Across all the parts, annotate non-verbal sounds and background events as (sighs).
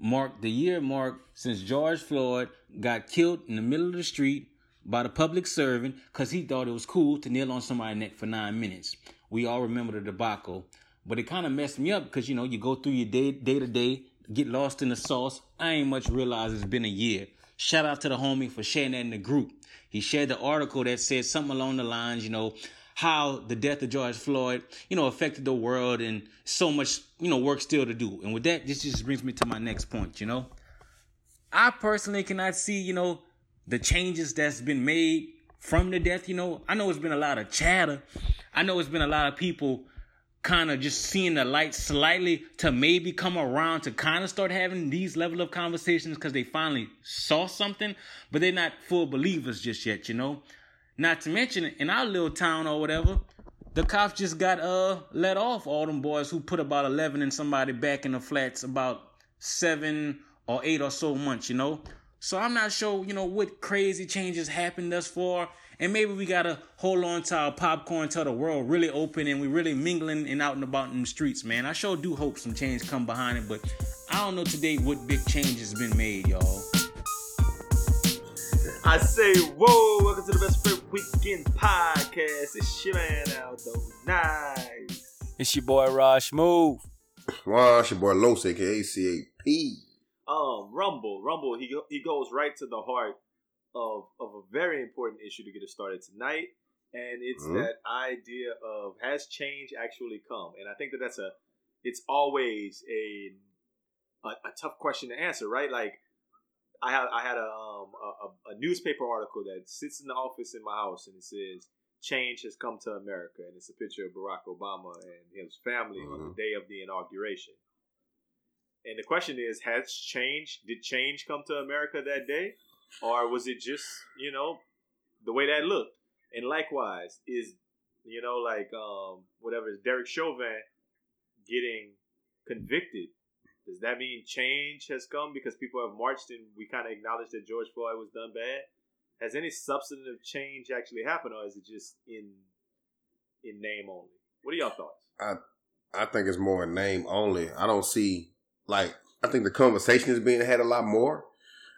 marked the year mark since George Floyd got killed in the middle of the street by the public servant because he thought it was cool to kneel on somebody's neck for nine minutes. We all remember the debacle, but it kind of messed me up because you know you go through your day day to day, get lost in the sauce. I ain't much realize it's been a year. Shout out to the homie for sharing that in the group. He shared the article that said something along the lines, you know, how the death of George Floyd, you know, affected the world and so much, you know, work still to do. And with that, this just brings me to my next point, you know. I personally cannot see, you know, the changes that's been made from the death, you know. I know it's been a lot of chatter. I know it's been a lot of people kind of just seeing the light slightly to maybe come around to kind of start having these level of conversations because they finally saw something, but they're not full believers just yet, you know. Not to mention, in our little town or whatever, the cops just got uh let off all them boys who put about eleven and somebody back in the flats about seven or eight or so months, you know. So I'm not sure, you know, what crazy changes happened thus far. And maybe we gotta hold on to our popcorn till the world really open and we really mingling and out and about in the streets, man. I sure do hope some change come behind it, but I don't know today what big changes been made, y'all. I say, whoa, welcome to the Best Friend Weekend Podcast. It's your man Aldo Nice. It's your boy Raj Move. Well, it's your boy Los, aka CAP. Um, Rumble, Rumble, he go, he goes right to the heart of of a very important issue to get us started tonight, and it's Mhm. that idea of has change actually come? And I think that that's a it's always a a, a tough question to answer, right? Like I had I had a um a, a- newspaper article that sits in the office in my house, and it says change has come to America, and it's a picture of Barack Obama and his family on the Mhm. day of the inauguration. And the question is, has change did change come to America that day? Or was it just, you know, the way that looked? And likewise, is you know, like um whatever is Derek Chauvin getting convicted. Does that mean change has come because people have marched and we kind of acknowledge that George Floyd was done bad? Has any substantive change actually happened, or is it just in in name only? What are y'all thoughts? I I think it's more in name only. I don't see like I think the conversation is being had a lot more.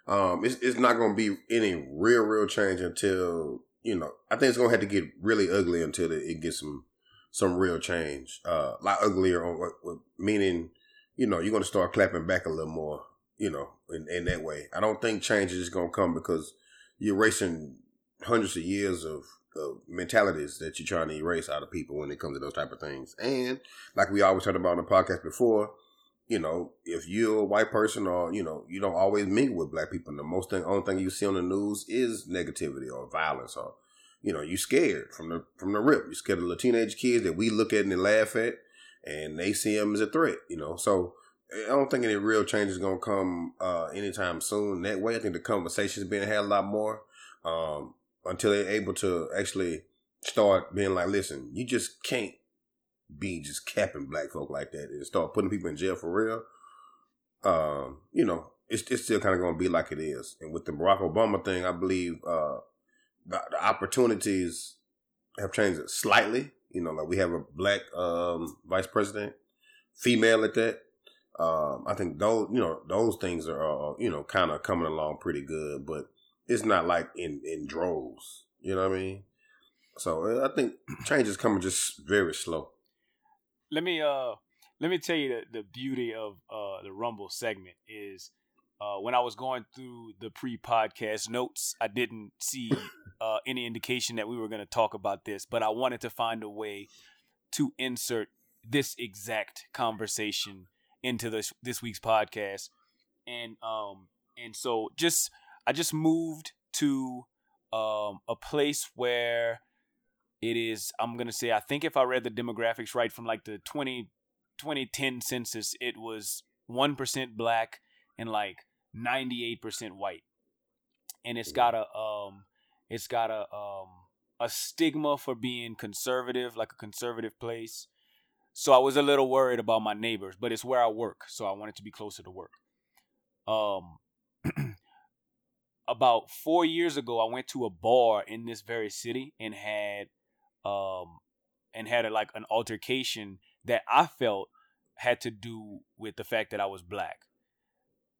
Um, it's it's not going to be any real real change until you know. I think it's going to have to get really ugly until it, it gets some some real change. Uh, a lot uglier on what, what meaning. You know, you're going to start clapping back a little more. You know, in, in that way. I don't think change is going to come because you're erasing hundreds of years of, of mentalities that you're trying to erase out of people when it comes to those type of things. And like we always talked about on the podcast before, you know, if you're a white person or you know you don't always mingle with black people, the most thing, only thing you see on the news is negativity or violence or you know you scared from the from the rip. You're scared of the teenage kids that we look at and laugh at, and they see them as a threat. You know, so I don't think any real change is going to come uh, anytime soon. That way, I think the conversation's being had a lot more um, until they're able to actually start being like, listen, you just can't be just capping black folk like that and start putting people in jail for real. Um, you know, it's, it's still kind of going to be like it is. And with the Barack Obama thing, I believe uh, the, the opportunities have changed slightly. You know, like we have a black um, vice president, female at that. Um, I think those, you know, those things are, uh, you know, kind of coming along pretty good, but it's not like in in droves. You know what I mean? So I think (clears throat) change is coming just very slow. Let me uh let me tell you the, the beauty of uh the Rumble segment is uh when I was going through the pre-podcast notes, I didn't see (laughs) uh any indication that we were going to talk about this, but I wanted to find a way to insert this exact conversation into this this week's podcast. And um and so just I just moved to um a place where it is i'm gonna say i think if i read the demographics right from like the 20 2010 census it was 1% black and like 98% white. And it's got a um it's got a um a stigma for being conservative, like a conservative place. So I was a little worried about my neighbors, but it's where I work, so I wanted to be closer to work. Um (clears throat) about 4 years ago I went to a bar in this very city and had um and had a, like an altercation that I felt had to do with the fact that I was black.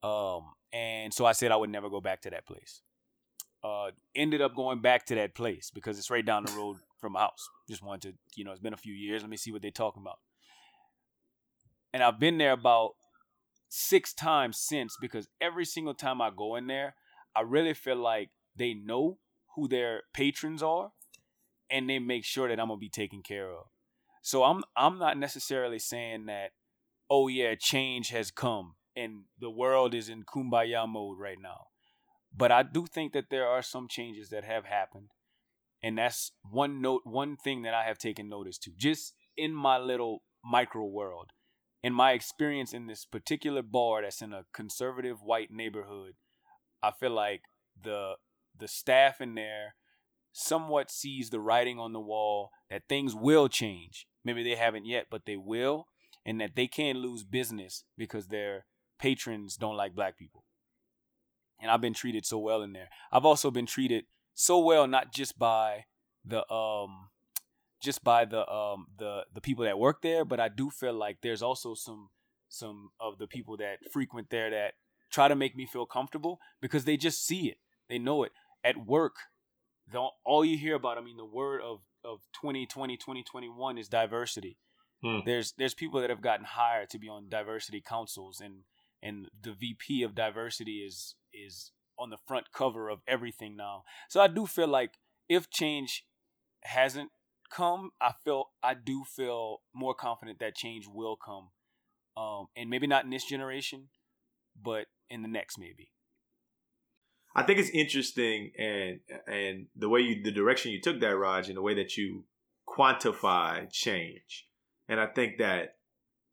Um, and so I said I would never go back to that place. Uh, ended up going back to that place because it's right down the road from my house. Just wanted to, you know, it's been a few years. Let me see what they're talking about. And I've been there about six times since because every single time I go in there, I really feel like they know who their patrons are and they make sure that I'm gonna be taken care of. So I'm I'm not necessarily saying that, oh yeah, change has come and the world is in kumbaya mode right now. But I do think that there are some changes that have happened. And that's one note one thing that I have taken notice to. Just in my little micro world. In my experience in this particular bar that's in a conservative white neighborhood, I feel like the the staff in there somewhat sees the writing on the wall that things will change. Maybe they haven't yet, but they will, and that they can't lose business because their patrons don't like black people. And I've been treated so well in there. I've also been treated so well not just by the um just by the um the the people that work there, but I do feel like there's also some some of the people that frequent there that try to make me feel comfortable because they just see it. They know it. At work, the, all you hear about, I mean, the word of, of 2020, 2021 is diversity. Hmm. There's there's people that have gotten hired to be on diversity councils and and the VP of diversity is is on the front cover of everything now. So I do feel like if change hasn't come, I feel I do feel more confident that change will come. Um, and maybe not in this generation, but in the next maybe. I think it's interesting and and the way you the direction you took that Raj and the way that you quantify change. And I think that,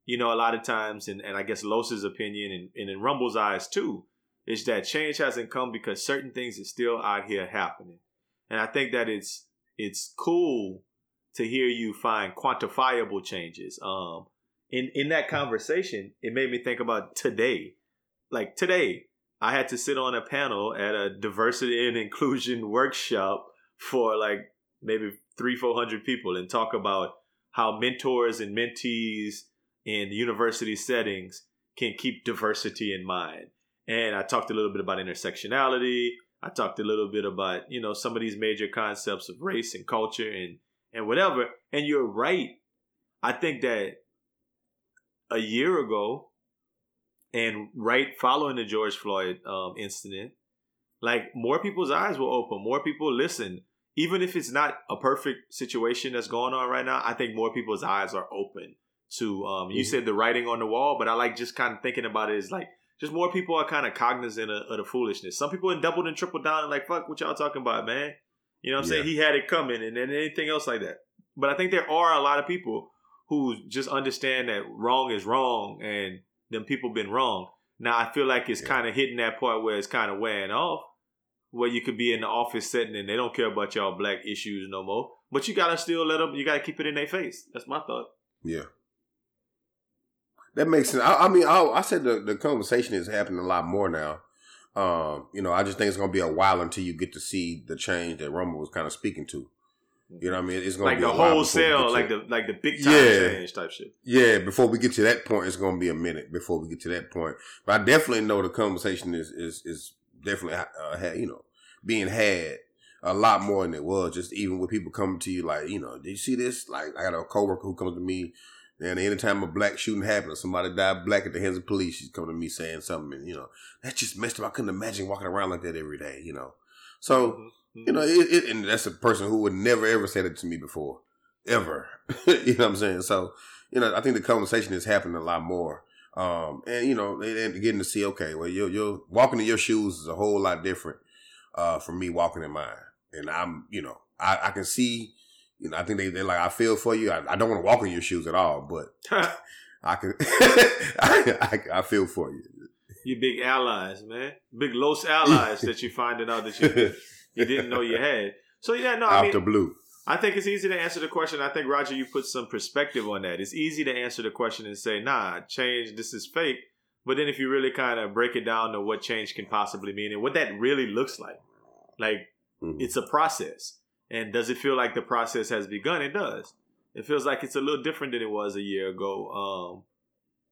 you know, a lot of times and, and I guess Los's opinion and, and in Rumble's eyes too, is that change hasn't come because certain things are still out here happening. And I think that it's it's cool to hear you find quantifiable changes. Um in in that conversation, it made me think about today. Like today, I had to sit on a panel at a diversity and inclusion (laughs) workshop for like maybe three, four hundred people and talk about how mentors and mentees in university settings can keep diversity in mind. And I talked a little bit about intersectionality. I talked a little bit about, you know, some of these major concepts of race and culture and and whatever. And you're right. I think that a year ago, and right following the George Floyd um, incident, like more people's eyes will open, more people listen. Even if it's not a perfect situation that's going on right now, I think more people's eyes are open to. Um, you Mhm. said the writing on the wall, but I like just kind of thinking about it is like just more people are kind of cognizant of, of the foolishness. Some people in doubled and tripled down and like, fuck, what y'all talking about, man? You know what I'm saying? He had it coming, and then anything else like that. But I think there are a lot of people who just understand that wrong is wrong, and them people been wrong. Now I feel like it's Yeah. kind of hitting that point where it's kind of wearing off, where you could be in the office setting and they don't care about y'all black issues no more. But you gotta still let them. You gotta keep it in their face. That's my thought. Yeah. That makes sense. I, I mean, I, I said the, the conversation is happening a lot more now. Um, you know, I just think it's going to be a while until you get to see the change that Rumble was kind of speaking to. You know what I mean? It's going Like to be the a while before we wholesale, like the like the big time Yeah. change type shit. Yeah, before we get to that point, it's going to be a minute before we get to that point. But I definitely know the conversation is is is definitely uh, had, you know being had a lot more than it was. Just even with people coming to you like, you know, did you see this? Like I got a coworker who comes to me, and anytime a black shooting happens, somebody died black at the hands of police, she's coming to me saying something, and you know, that just messed up. I couldn't imagine walking around like that every day. You know, so. Mhm. You know, it, it, and that's a person who would never ever said it to me before, ever. (laughs) you know what I'm saying? So, you know, I think the conversation is happening a lot more. Um, and you know, and getting to see, okay, well, you're, you're walking in your shoes is a whole lot different, uh, from me walking in mine. And I'm, you know, I, I can see, you know, I think they, they're like, I feel for you. I, I don't want to walk in your shoes at all, but (laughs) I can, (laughs) I, I, I feel for you. You big allies, man. Big Los allies that you finding out that you (laughs) you didn't know you had. So yeah, no, I Out mean, the blue. I think it's easy to answer the question. I think Roger, you put some perspective on that. It's easy to answer the question and say, "Nah, change. This is fake." But then, if you really kind of break it down to what change can possibly mean and what that really looks like, like Mhm. it's a process. And does it feel like the process has begun? It does. It feels like it's a little different than it was a year ago, um,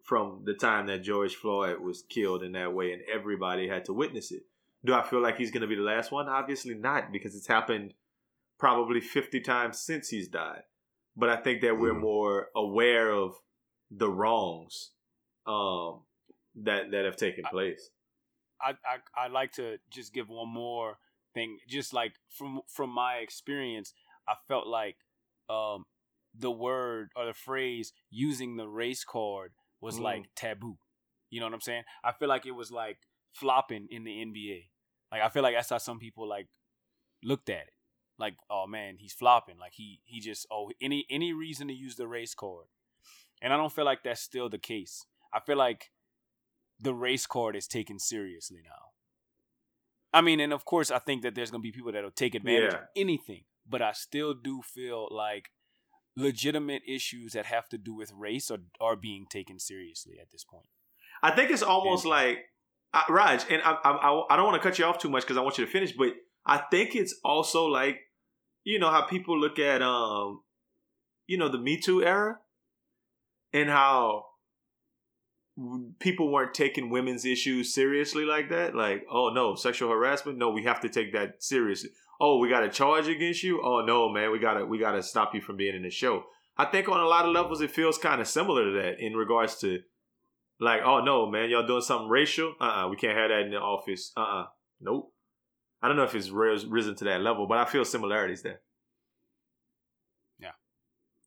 from the time that George Floyd was killed in that way, and everybody had to witness it. Do I feel like he's going to be the last one? Obviously not, because it's happened probably 50 times since he's died. But I think that we're Mhm. more aware of the wrongs um, that that have taken place. I, I I like to just give one more thing. Just like from from my experience, I felt like um the word or the phrase using the race card was Mm. like taboo. You know what I'm saying? I feel like it was like flopping in the NBA. Like I feel like that's how some people like looked at it. Like, oh man, he's flopping. Like he he just oh any any reason to use the race card. And I don't feel like that's still the case. I feel like the race card is taken seriously now. I mean, and of course, I think that there's gonna be people that'll take advantage of anything, but I still do feel like legitimate issues that have to do with race are are being taken seriously at this point. I think it's almost Yeah. like uh, Raj, and I, I, I- I don't want to cut you off too much because I want you to finish, but I think it's also like you know how people look at um you know the Me Too era and how people weren't taking women's issues seriously like that. Like, oh no, sexual harassment. No, we have to take that seriously. Oh, we got a charge against you. Oh no, man, we gotta we gotta stop you from being in the show. I think on a lot of levels it feels kind of similar to that in regards to like, oh no, man, y'all doing something racial? Uh, uh we can't have that in the office. Uh, uh nope. I don't know if it's ris- risen to that level, but I feel similarities there. Yeah,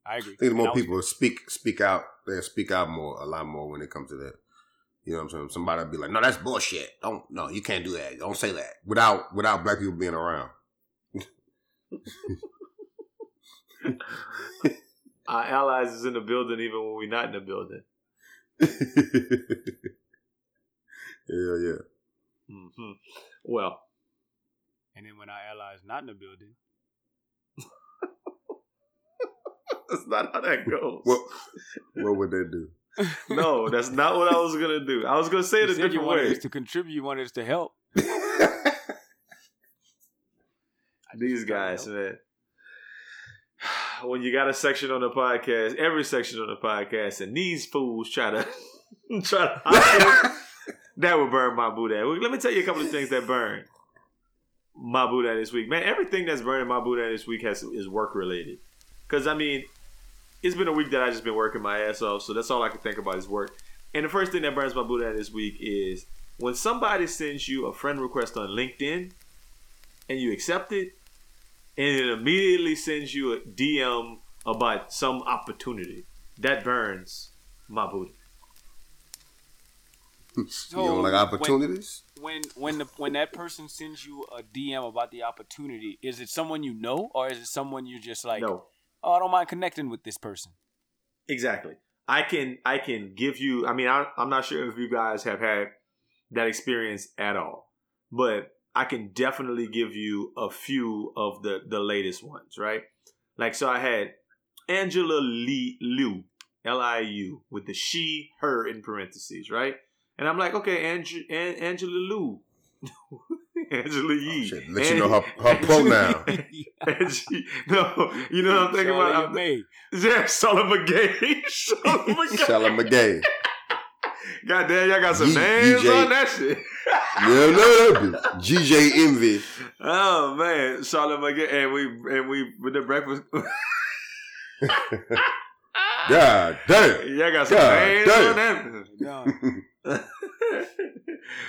I agree. I think the more I was- people speak speak out, they speak out more, a lot more when it comes to that. You know what I'm saying? Somebody will be like, "No, that's bullshit. Don't, no, you can't do that. Don't say that." Without without black people being around. (laughs) Our allies is in the building even when we're not in the building. (laughs) yeah, yeah. Mm-hmm. Well, and then when our allies not in the building, that's not how that goes. What what would they do? (laughs) no, that's not what I was gonna do. I was gonna say it you a said you different wanted way. us to contribute, you wanted us to help. (laughs) These guys, man. (sighs) When you got a section on the podcast, every section on the podcast, and these fools try to (laughs) try to hide it, that would burn my Buddha. Let me tell you a couple of things that burn my Buddha this week. Man, everything that's burning my Buddha this week has is work related. Cause I mean, it's been a week that I just been working my ass off, so that's all I can think about is work. And the first thing that burns my Buddha this week is when somebody sends you a friend request on LinkedIn and you accept it, and it immediately sends you a DM about some opportunity. That burns my booty. (laughs) you don't like when- opportunities? When when the when that person sends you a DM about the opportunity, is it someone you know or is it someone you're just like, no, oh, I don't mind connecting with this person? exactly. I can I can give you. I mean, I, I'm not sure if you guys have had that experience at all, but I can definitely give you a few of the the latest ones. Right? Like so, I had Angela Lee Liu, L I U, with the she her in parentheses. Right? And I'm like, okay, Ange- An- Angela Liu. Angela oh, Yee. Oh, shit, let you know her- her (laughs) pronoun. (laughs) Angie, no, you know what I'm thinking Charlotte about? I'm, May. (laughs) yeah, Solomon Gay. Solomon Gay. Shalom McGay. God damn, y'all got some G- names DJ. on that shit. Yeah, no, no, DJ Envy. Oh man, Solomon Gay, and we and we with the breakfast. God damn. y'all got some God names damn. on Done. that.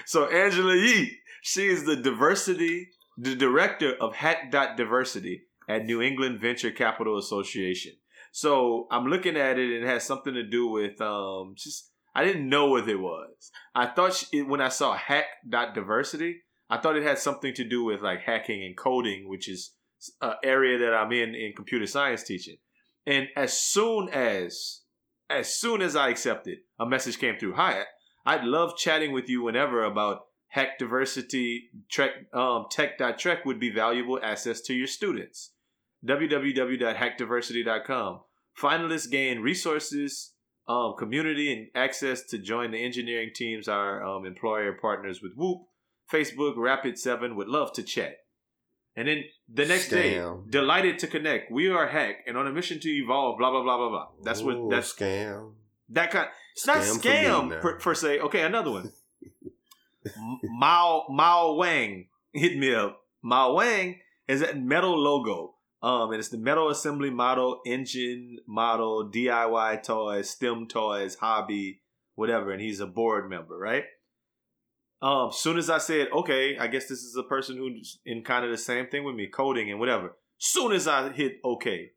so Angela Yee, she is the diversity, the director of Hack Dot Diversity at New England Venture Capital Association. So I'm looking at it, and it has something to do with um, just I didn't know what it was. I thought she, when I saw Hack Dot Diversity, I thought it had something to do with like hacking and coding, which is an area that I'm in in computer science teaching. And as soon as as soon as I accepted, a message came through. Hi, I'd love chatting with you whenever about Hack Diversity Trek um, Tech.Trek would be valuable access to your students. www.hackdiversity.com. Finalists gain resources, um, community, and access to join the engineering teams. Our um, employer partners with Whoop, Facebook, Rapid Seven would love to chat. And then the next day, delighted to connect. We are Hack and on a mission to evolve. Blah blah blah blah blah. That's what Ooh, that's scam. that kind. It's not Scam for me scam per, per se. Okay, another one. (laughs) Mao Mao Wang (laughs) hit me up. Mao Wang is that metal logo. Um, and it's the metal assembly model, engine model, DIY toys, STEM toys, hobby, whatever. And he's a board member, right? Um, soon as I said, okay, I guess this is a person who's in kind of the same thing with me, coding and whatever. Soon as I hit okay,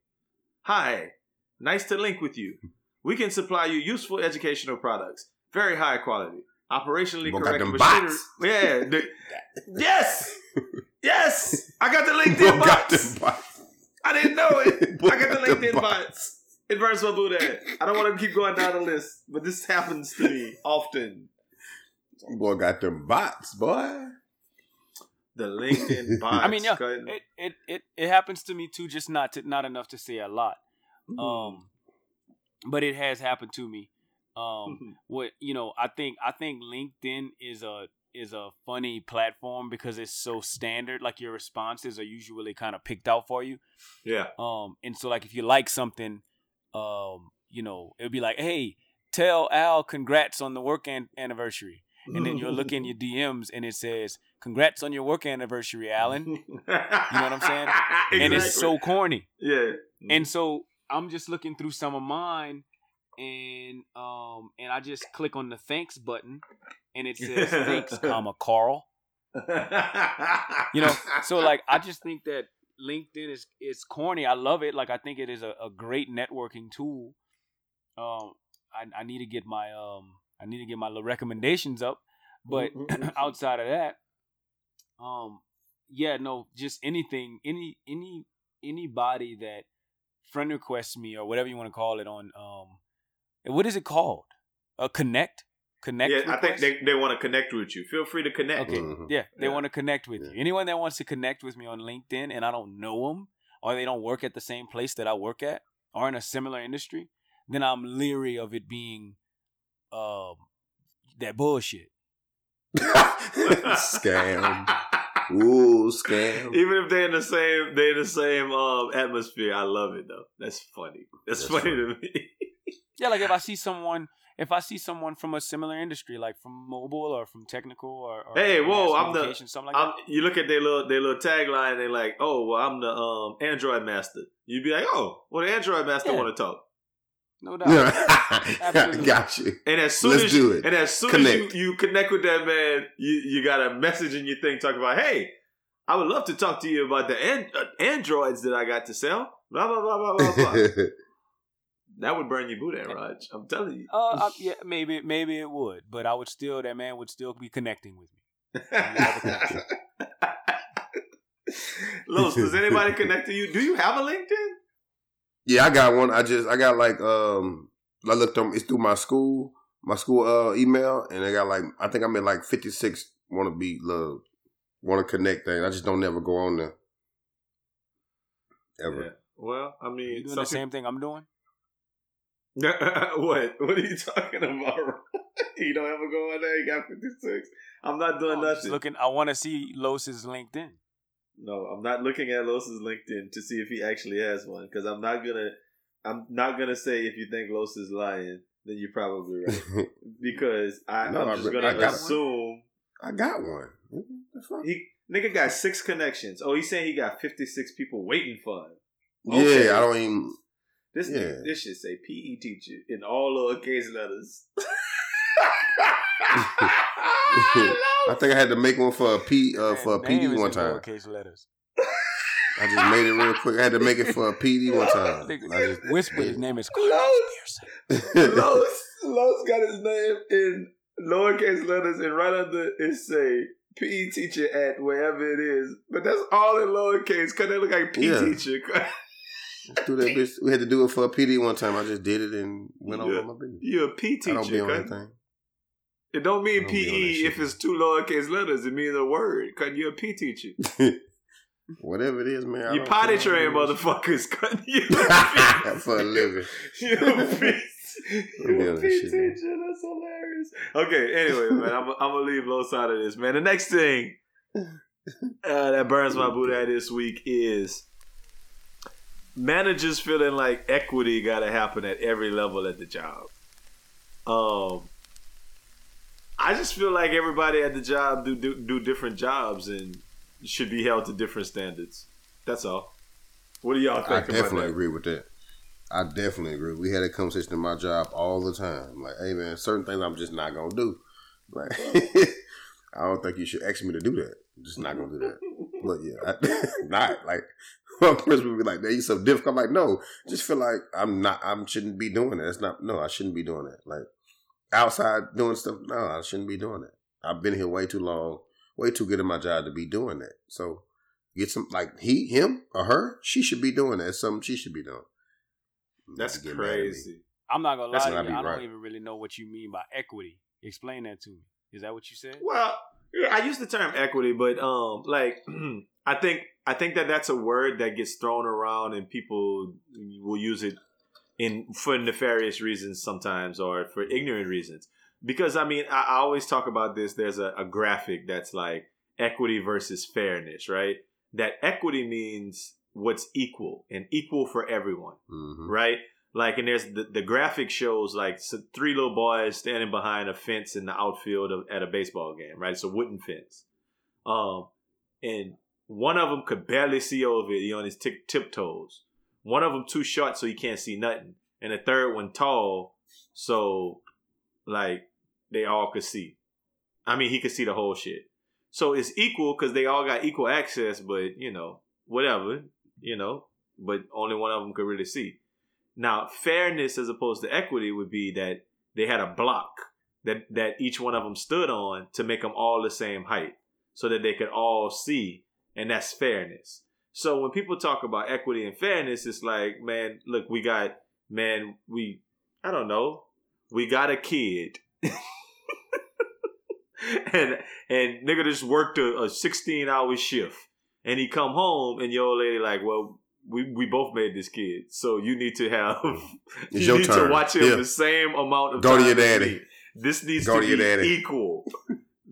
hi, nice to link with you. We can supply you useful educational products, very high quality, operationally Boy, got correct them machinery. bots. Yeah, the- (laughs) yes, yes. I got the Bro, LinkedIn got bots. them bots. I didn't know it. (laughs) Boy, I got the got them LinkedIn bots. bots. Adverse will do that. I don't want to keep going down the list, but this happens to me often. Boy, got them bots, boy. The LinkedIn bots. (laughs) I mean, yeah, it, it it it happens to me too, just not to, not enough to say a lot. Mm-hmm. Um, but it has happened to me. Um, Mhm. what you know, I think I think LinkedIn is a is a funny platform because it's so standard. Like your responses are usually kind of picked out for you. yeah. Um, and so like if you like something, um, you know, it'll be like, hey, tell Al congrats on the work an- anniversary, and then you'll look in your (laughs) DMs and it says, congrats on your work anniversary, Alan. (laughs) you know what I'm saying? And it's so corny. yeah. And so I'm just looking through some of mine, and um, and I just click on the thanks button, and it (laughs) says thanks, comma Carl. You know, (laughs) so like I just think that LinkedIn is is corny. I love it. Like I think it is a, a great networking tool. Um, I, I need to get my um I need to get my little recommendations up, but (clears throat) outside of that, um, yeah, no, just anything, any any anybody that friend requests me or whatever you want to call it on um, what is it called? A connect, connect. yeah, I think they, they want to connect with you. Feel free to connect. Okay, Mhm. yeah, they Yeah. want to connect with Yeah. you. Anyone that wants to connect with me on LinkedIn and I don't know them or they don't work at the same place that I work at or in a similar industry, then I'm leery of it being um that bullshit. (laughs) scam. Ooh, scam. Even if they're in the same they're in the same um atmosphere, I love it though. That's funny. That's, That's funny, to me. Yeah, like if I see someone if I see someone from a similar industry, like from mobile or from technical or, or Hey, whoa, I'm the- something like I'm, you look at their little their little tagline, they're like, "Oh, well, I'm the um Android master." You'd be like, "Oh, well, the Android master Yeah. want to talk." No (laughs) doubt. Absolutely. Got you. And as soon Let's as do you, it. and as soon Connect. as you, you connect with that man, you you got a message in your thing talking about, "Hey, I would love to talk to you about the an- uh, androids that I got to sell." Blah blah blah blah blah blah. (laughs) that would burn your boot, at Raj. I'm telling you. Uh, I, (laughs) yeah, maybe maybe it would, but I would still that man would still be connecting with me. (laughs) (laughs) Los, does anybody connect to you? Do you have a LinkedIn? yeah, I got one. I just I got like um I looked on it's through my school, my school uh email, and I got like I think I'm at like fifty six wanna be loved. Wanna connect thing. I just don't never go on there. Ever. Yeah. Well, I You mean, doing the same thing I'm doing? People- (laughs) what? What are you talking about? (laughs) you don't ever go on there. You got fifty six. I'm not doing I'm nothing. looking. I want to see Los's LinkedIn. No, I'm not looking at Los's LinkedIn to see if he actually has one because I'm not gonna. I'm not gonna say if you think Los is lying, then you're probably right (laughs) because I, No, I'm I just gonna I got one. assume I got one. He nigga got six connections. Oh, he's saying he got 56 people waiting for him. Yeah, I don't even This Yeah. nigga, this should say PE teacher in all lowercase letters. (laughs) I think I had to make one for a P uh, for a Man, PD one time. Lowercase letters. I just made it real quick. I had to make it for a PD one time. I just, Whisper his name is Los, Pearson. Los, Los got his name in lowercase letters, and right under it say PE teacher at wherever it is. But that's all in lowercase because they look like PE Yeah. teacher. (laughs) do that bitch. We had to do it for a PD one time. I just did it and went on with my business. you a P I don't be on anything. It don't mean don't be on that PE if it's two lowercase letters. It means a word. Cause you're a P teacher. (laughs) Whatever it is, man. You potty train motherfuckers. (laughs) Cause you (laughs) For a living. you a P, you a P shit, man. teacher. That's hilarious. Okay. Anyway, man, I'm, I'm gonna leave low side of this, man. The next thing uh, that burns my boot at this week is managers feeling like equity got to happen at every level at the job. Um, I just feel like everybody at the job do do, do different jobs and should be held to different standards. That's all. What do y'all think I definitely agree with that. I definitely agree. We had a conversation in my job all the time. Like, hey man, certain things I'm just not gonna do. Like, (laughs) I don't think you should ask me to do that. I'm just not gonna do that. But yeah, I, (laughs) not like (laughs) one person would be like, "That you so difficult." I'm like, no, just feel like I'm not. I shouldn't be doing that. It's not. No, I shouldn't be doing that. Like outside doing stuff. No, I shouldn't be doing that. I've been here way too long, way too good at my job to be doing that. So get some like he, him, or her. She should be doing that. It's something she should be doing. That's Get mad at me. crazy. I'm not gonna That's lie to you. be I don't right. even really know what you mean by equity. Explain that to me. Is that what you said? Well, yeah, I use the term equity, but um, like (clears throat) I think I think that that's a word that gets thrown around, and people will use it in for nefarious reasons sometimes, or for ignorant reasons. Because I mean, I, I always talk about this. There's a, a graphic that's like equity versus fairness, right? That equity means what's equal and equal for everyone Mhm. right? Like, and there's the, the graphic shows like three little boys standing behind a fence in the outfield of, at a baseball game, right? It's a wooden fence. Um, and one of them could barely see over it. He on his tip tiptoes. One of them too short so he can't see nothing, and the third one tall so like they all could see. I mean, he could see the whole shit. So it's equal because they all got equal access, but you know, whatever, you know, but only one of them could really see. Now, fairness as opposed to equity would be that they had a block that that each one of them stood on to make them all the same height, so that they could all see, and that's fairness. So when people talk about equity and fairness, it's like, man, look, we got, man, we, I don't know, we got a kid. (laughs) and and nigga just worked a, a 16 hour shift and he come home and your old lady like well we, we both made this kid so you need to have (laughs) It's you your need turn. to watch him Yeah. the same amount of Go to your daddy. this needs Go to to be daddy. equal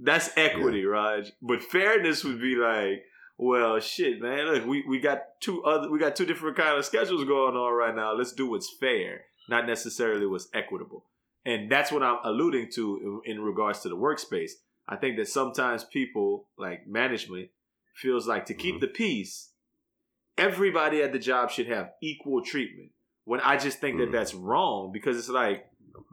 that's (laughs) equity raj but fairness would be like well shit man look we, we got two other we got two different kind of schedules going on right now let's do what's fair not necessarily what's equitable and that's what I'm alluding to in, in regards to the workspace. I think that sometimes people, like management, feels like to keep Mhm. the peace, everybody at the job should have equal treatment. When I just think that Mhm. that's wrong because it's like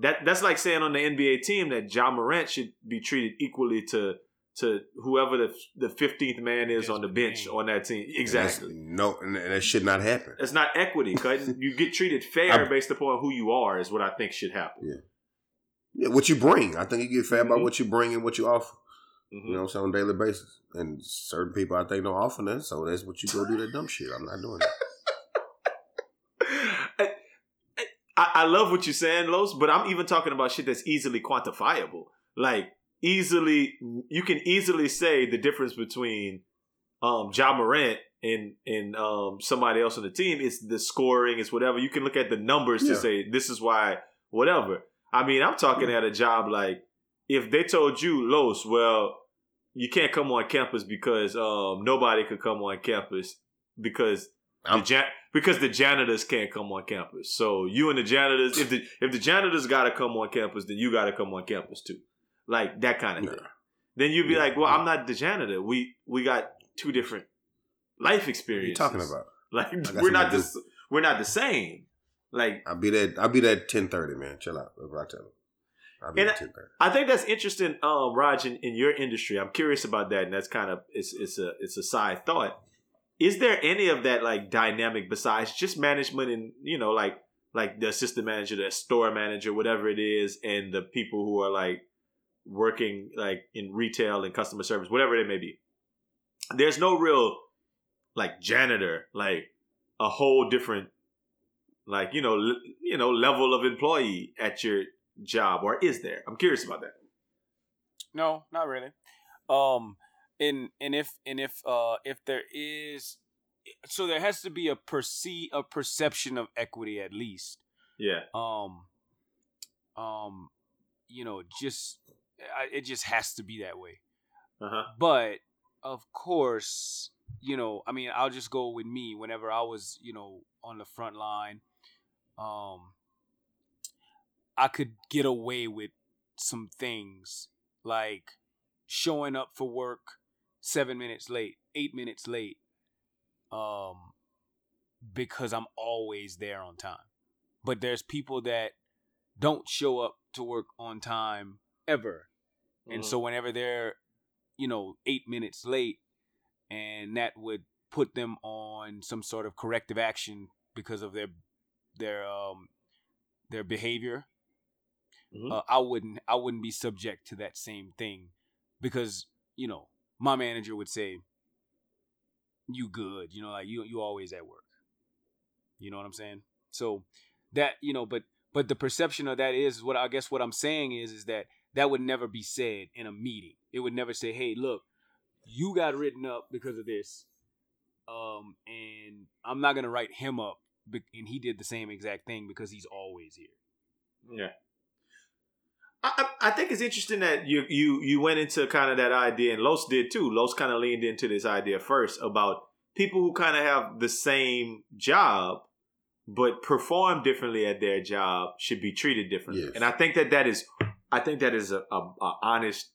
that. That's like saying on the NBA team that Ja Morant should be treated equally to to whoever the the fifteenth man is on the bench on that team. And Exactly. No, and and that should not happen. It's not equity, cuz (laughs) you get treated fair I- based upon who you are is what I think should happen. Yeah. Yeah, what you bring. I think you get fair Mhm. about what you bring and what you offer. Mhm. You know, so on a daily basis. And certain people, I think, don't offer that. So that's what you go do that dumb shit. I'm not doing that. (laughs) I, I I love what you're saying, Los, but I'm even talking about shit that's easily quantifiable. Like easily, you can easily say the difference between um Ja Morant and and um somebody else on the team. It's the scoring, it's whatever. You can look at the numbers Yeah. to say this is why whatever. I mean, I'm talking at a job like if they told you, Los, well, you can't come on campus because um nobody could come on campus because the I'm- jan- because the janitors can't come on campus. So you and the janitors, if the if the janitors got to come on campus, then you got to come on campus too, like that kind of Yeah. thing. Then you'd be Yeah, like, well, yeah. I'm not the janitor. We we got two different life experiences. What are you talking about? (laughs) Like we're not the we're not the same. Like I'll be there. I'll be there at ten thirty, man. Chill out. That's what I tell them. Be And ten thirty. I think that's interesting, um, Raj, in, in your industry. I'm curious about that, and that's kind of it's it's a it's a side thought. Is there any of that like dynamic besides just management and you know like like the assistant manager, the store manager, whatever it is, and the people who are like working like in retail and customer service, whatever it may be. There's no real like janitor, like a whole different like you know l- you know level of employee at your job, or is there? I'm curious about that. No, not really. Um, and and if and if uh if there is, so there has to be a perceive a perception of equity at least. Yeah. Um, um, you know, just I, it just has to be that way. Uh huh. But of course, you know, I mean, I'll just go with me. Whenever I was, you know, on the front line, um, I could get away with some things like showing up for work seven minutes late, eight minutes late, um, because I'm always there on time. But there's people that don't show up to work on time ever. And Mhm. so whenever they're, you know, eight minutes late, and that would put them on some sort of corrective action because of their their um their behavior, Mhm. uh, I wouldn't I wouldn't be subject to that same thing because you know my manager would say, "You good? You know, like you you always at work." You know what I'm saying? So that you know, but but the perception of that is what I guess what I'm saying is is that that would never be said in a meeting. It would never say, "Hey, look, you got written up because of this," um, and I'm not gonna write him up, and he did the same exact thing because he's always here. Yeah. I, I think it's interesting that you you you went into kind of that idea, and Los did too. Los kind of leaned into this idea first about people who kind of have the same job but perform differently at their job should be treated differently. Yes. And I think that that is I think that is a, a, a honest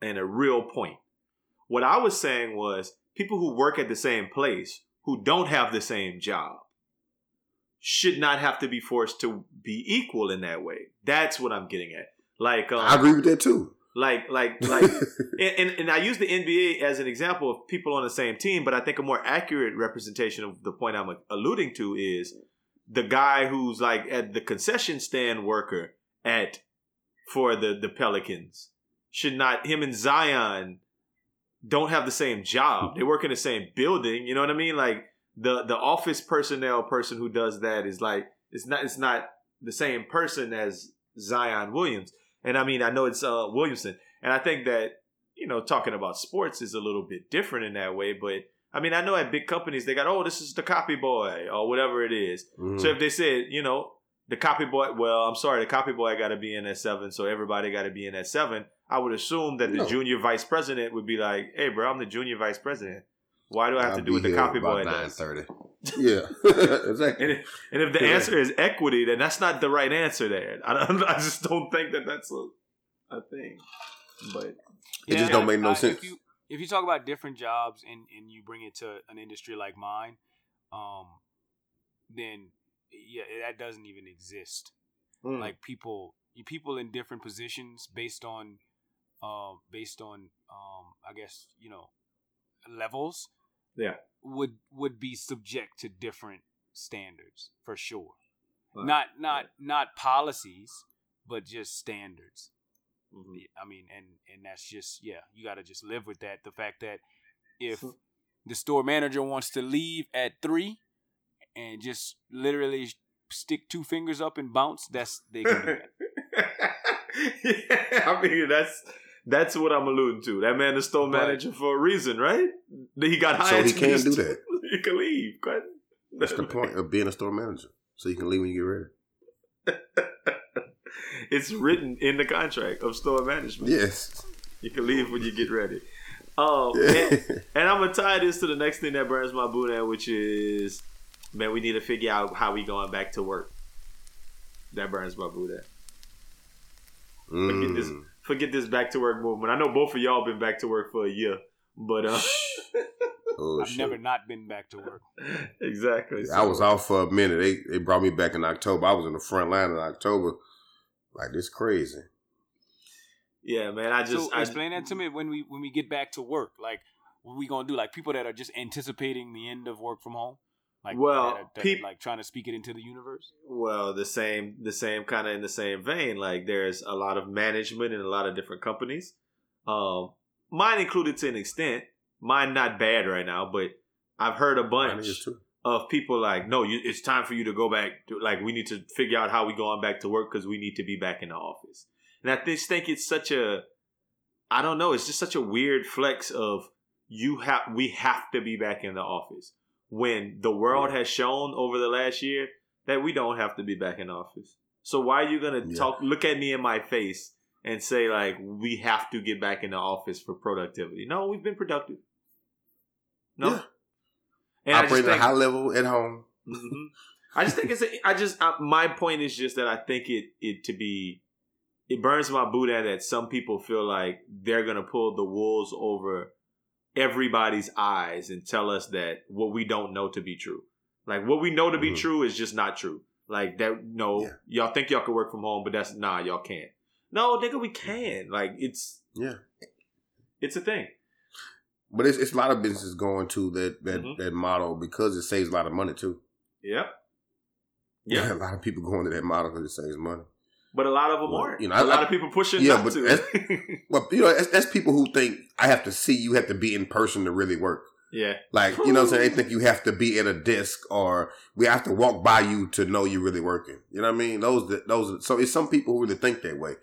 and a real point. What I was saying was people who work at the same place who don't have the same job should not have to be forced to be equal in that way. That's what I'm getting at. Like, um, I agree with that too. like, like, (laughs) like, and, and, and I use the NBA as an example of people on the same team, but I think a more accurate representation of the point I'm alluding to is the guy who's like at the concession stand worker at for the the Pelicans should not him and Zion don't have the same job. They work in the same building. You know what I mean? Like the the office personnel person who does that is like it's not it's not the same person as Zion Williams. And I mean I know it's uh Williamson. And I think that you know talking about sports is a little bit different in that way, but I mean I know at big companies they got oh this is the copy boy or whatever it is. Mhm. So if they said, you know, the copy boy, well, I'm sorry, the copy boy got to be in at seven, so everybody got to be in at seven. I would assume that the No. junior vice president would be like, "Hey, bro, I'm the junior vice president. Why do I have I'll to do what be the copy boy does?" 9:30. (laughs) Yeah, (laughs) exactly. And if, and if the Yeah. answer is equity, then that's not the right answer. There, I, don't, (laughs) I just don't think that that's a, a thing. But It just don't make no sense. If you if you talk about different jobs and and you bring it to an industry like mine, um, then yeah, that doesn't even exist. mm, Like people, people in different positions based on, um, based on, um, I guess you know, levels. Yeah. would would be subject to different standards for sure. Right. Not not not policies, but just standards. mhm. I mean, and and that's just yeah, you got to just live with that. The fact that if So- the store manager wants to leave at three and just literally stick two fingers up and bounce, that's they can do that. (laughs) yeah, I mean that's that's what I'm alluding to. That man is store But- manager for a reason, right? He got So hired. he can't do that. store- (laughs) He can leave. Go ahead. That's the point of being a store manager. So you can leave when you get ready. (laughs) it's written in the contract of store management. Yes. You can leave when you get ready. Um, Yeah. and, (laughs) and I'm gonna tie this to the next thing that burns my boot at, which is, man, we need to figure out how we going back to work. That burns my boot at. Forget this. Forget this back to work movement. I know both of y'all been back to work for a year, but uh, (laughs) Oh, I've shit. never not been back to work. (laughs) exactly. I was off for a minute. They they brought me back in October. I was in the front line in October. Like this crazy. Yeah, man. I just so I, explain that to me when we when we get back to work. Like, what we gonna do? Like people that are just anticipating the end of work from home. Like, Well, that are, that are, peop- like trying to speak it into the universe. Well, the same, the same kind of in the same vein. Like there's a lot of management in a lot of different companies. Um, mine included to an extent. Mine not bad right now, but I've heard a bunch of people like, no, you, it's time for you to go back. To, like we need to figure out how we going back to work because we need to be back in the office. And I just think it's such a. I don't know. It's just such a weird flex of you have we have to be back in the office when the world has shown over the last year that we don't have to be back in office. So why are you gonna Yeah. talk? Look at me in my face and say like we have to get back in the office for productivity? No, we've been productive. No. Yeah. And I Operating at a high level at home. Mhm. I just think it's. A, I just uh, my point is just that I think it it to be. It burns my boot at that some people feel like they're gonna pull the wolves over everybody's eyes and tell us that what we don't know to be true. Like what we know to be Mhm. true is just not true. Like that. No, Yeah. y'all think y'all can work from home, but that's nah. Y'all can't. No, nigga, we can. Like it's Yeah. it's a thing. But it's, it's a lot of businesses going to that that, Mhm. that model because it saves a lot of money too. Yep. (laughs) Yeah, a lot of people going to that model because it saves money. But a lot of them Well, aren't. you know, a I- lot I- of people pushing Yeah, but to. (laughs) Well, you know, that's, that's people who think I have to see you have to be in person to really work. yeah. Like, you know what I'm saying? They think you have to be at a desk or we have to walk by you to know you're really working. You know what I mean? Those, that- those, so it's some people who really think that way.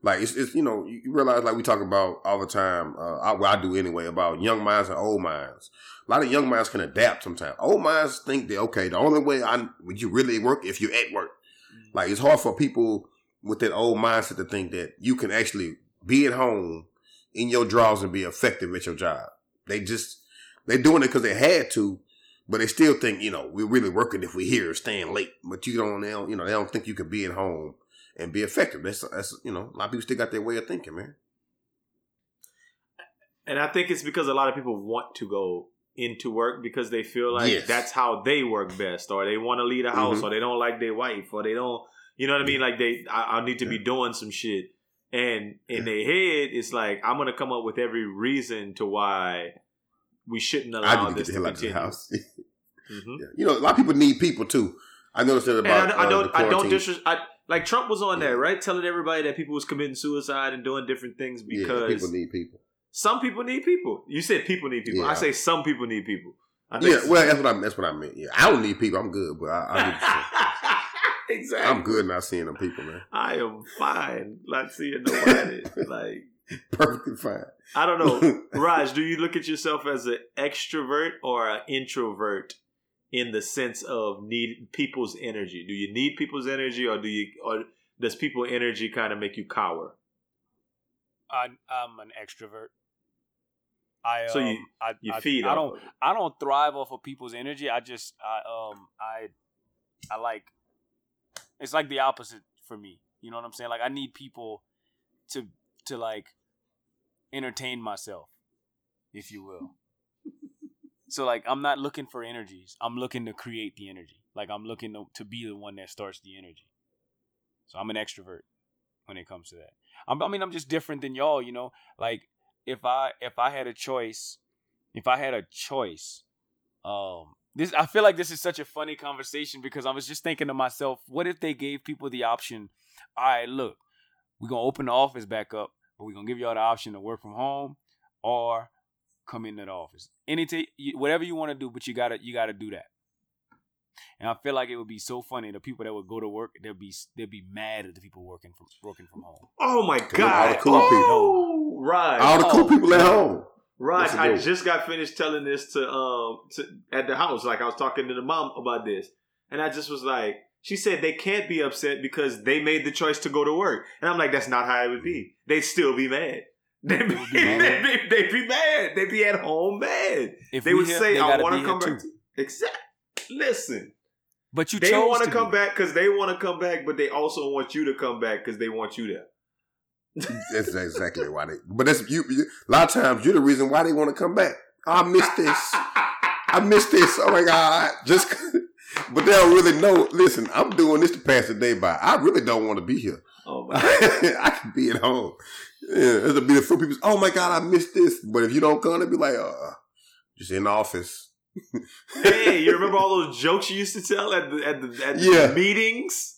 Like, it's, it's you know, you realize, like we talk about all the time, uh, I, well, I do anyway, about young minds and old minds. A lot of young minds can adapt sometimes. Old minds think that, okay, the only way I, would you really work if you're at work. Like, it's hard for people with that old mindset to think that you can actually be at home in your drawers and be effective at your job. They just, they're doing it because they had to, but they still think, you know, we're really working if we're here staying late. But you don't, they don't, you know, they don't think you can be at home and be effective. That's, that's, you know, a lot of people still got their way of thinking, man. And I think it's because a lot of people want to go into work because they feel like Yes. that's how they work best, or they want to leave a house, Mhm. or they don't like their wife, or they don't, you know what I mean? Like they, I, I need to be doing some shit, and in their head, it's like I'm gonna come up with every reason to why we shouldn't I allow to this the to hell out of the continue. house. (laughs) Mhm. Yeah. You know, a lot of people need people too. I noticed that And about. I, I uh, don't, the I don't. I, like Trump was on Yeah. there, right, telling everybody that people was committing suicide and doing different things Yeah, because people need people. some people need people. You said people need people. I say some people need people. I think Yeah, well, that's what I that's what I meant. Yeah, I don't need people. I'm good, but I, I need to (laughs) exactly. I'm good not seeing them people, man. I am fine not seeing nobody. (laughs) like Perfectly fine. I don't know, (laughs) Raj. Do you look at yourself as an extrovert or an introvert in the sense of need people's energy? Do you need people's energy, or do you, or does people energy kind of make you cower? I, I'm an extrovert. I um, So you- I, You I, feed. I off don't. I don't thrive off of people's energy. I just I um I I like it's like the opposite for me. You know what I'm saying? Like I need people to to like entertain myself, if you will. (laughs) so like I'm not looking for energies. I'm looking to create the energy. Like I'm looking to, to be the one that starts the energy. So I'm an extrovert when it comes to that. I'm, I mean, I'm just different than y'all. You know, like if I if I had a choice, if I had a choice, um, this I feel like this is such a funny conversation because I was just thinking to myself, what if they gave people the option? All right, look, we're gonna open the office back up, but we're gonna give y'all the option to work from home or come into the office. Any t- whatever you want to do, but you gotta you gotta do that. And I feel like it would be so funny. The people that would go to work, they'll be they'll be mad at the people working from working from home. Oh my god! all the cool people. oh, right. All the cool Oh, people at home. Right. I just got finished telling this to um to, at the house. Like I was talking to the mom about this, and I just was like, she said they can't be upset because they made the choice to go to work, and I'm like, that's not how it would be. They'd still be mad. (laughs) They'd be, would be mad. they'd be, they'd be mad. They'd be at home mad. If They would say, they "I want to come back." too. Exact. Listen, But you they want to come back because they want to come back, but they also want you to come back because they want you there. That's exactly why they. But that's you, you. A lot of times, you're the reason why they want to come back. I missed this. (laughs) I missed this. Oh my god! Just, but they don't really know. Listen, I'm doing this to pass the day by. I really don't want to be here. oh (laughs) my. I can be at home. Yeah, it'll be the few people. Oh my god, I missed this. But if you don't come, they'll be like, uh, just in the office. hey, you remember all those jokes you used to tell at the at the, at the (laughs) Yeah. meetings?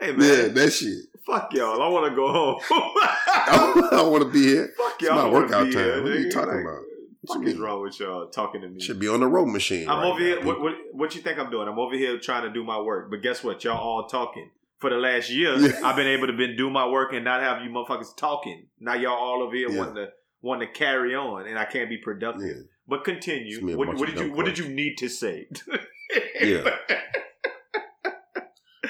Hey Yeah, man, that shit. fuck y'all. I want to go home. (laughs) (laughs) I don't want to be here. fuck y'all. It's my workout time. here, What are you talking Like, about? What is wrong with y'all talking to me? Should be on the road machine. I'm right over now, here. What, what what you think I'm doing? I'm over here trying to do my work. But guess what? Y'all all talking. For the last year, Yeah. I've been able to been do my work and not have you motherfuckers talking. Now y'all all over here Yeah. wanting to wanting to carry on, and I can't be productive. Yeah. But continue. It's me a What, what did you What did you need to say? (laughs) Yeah.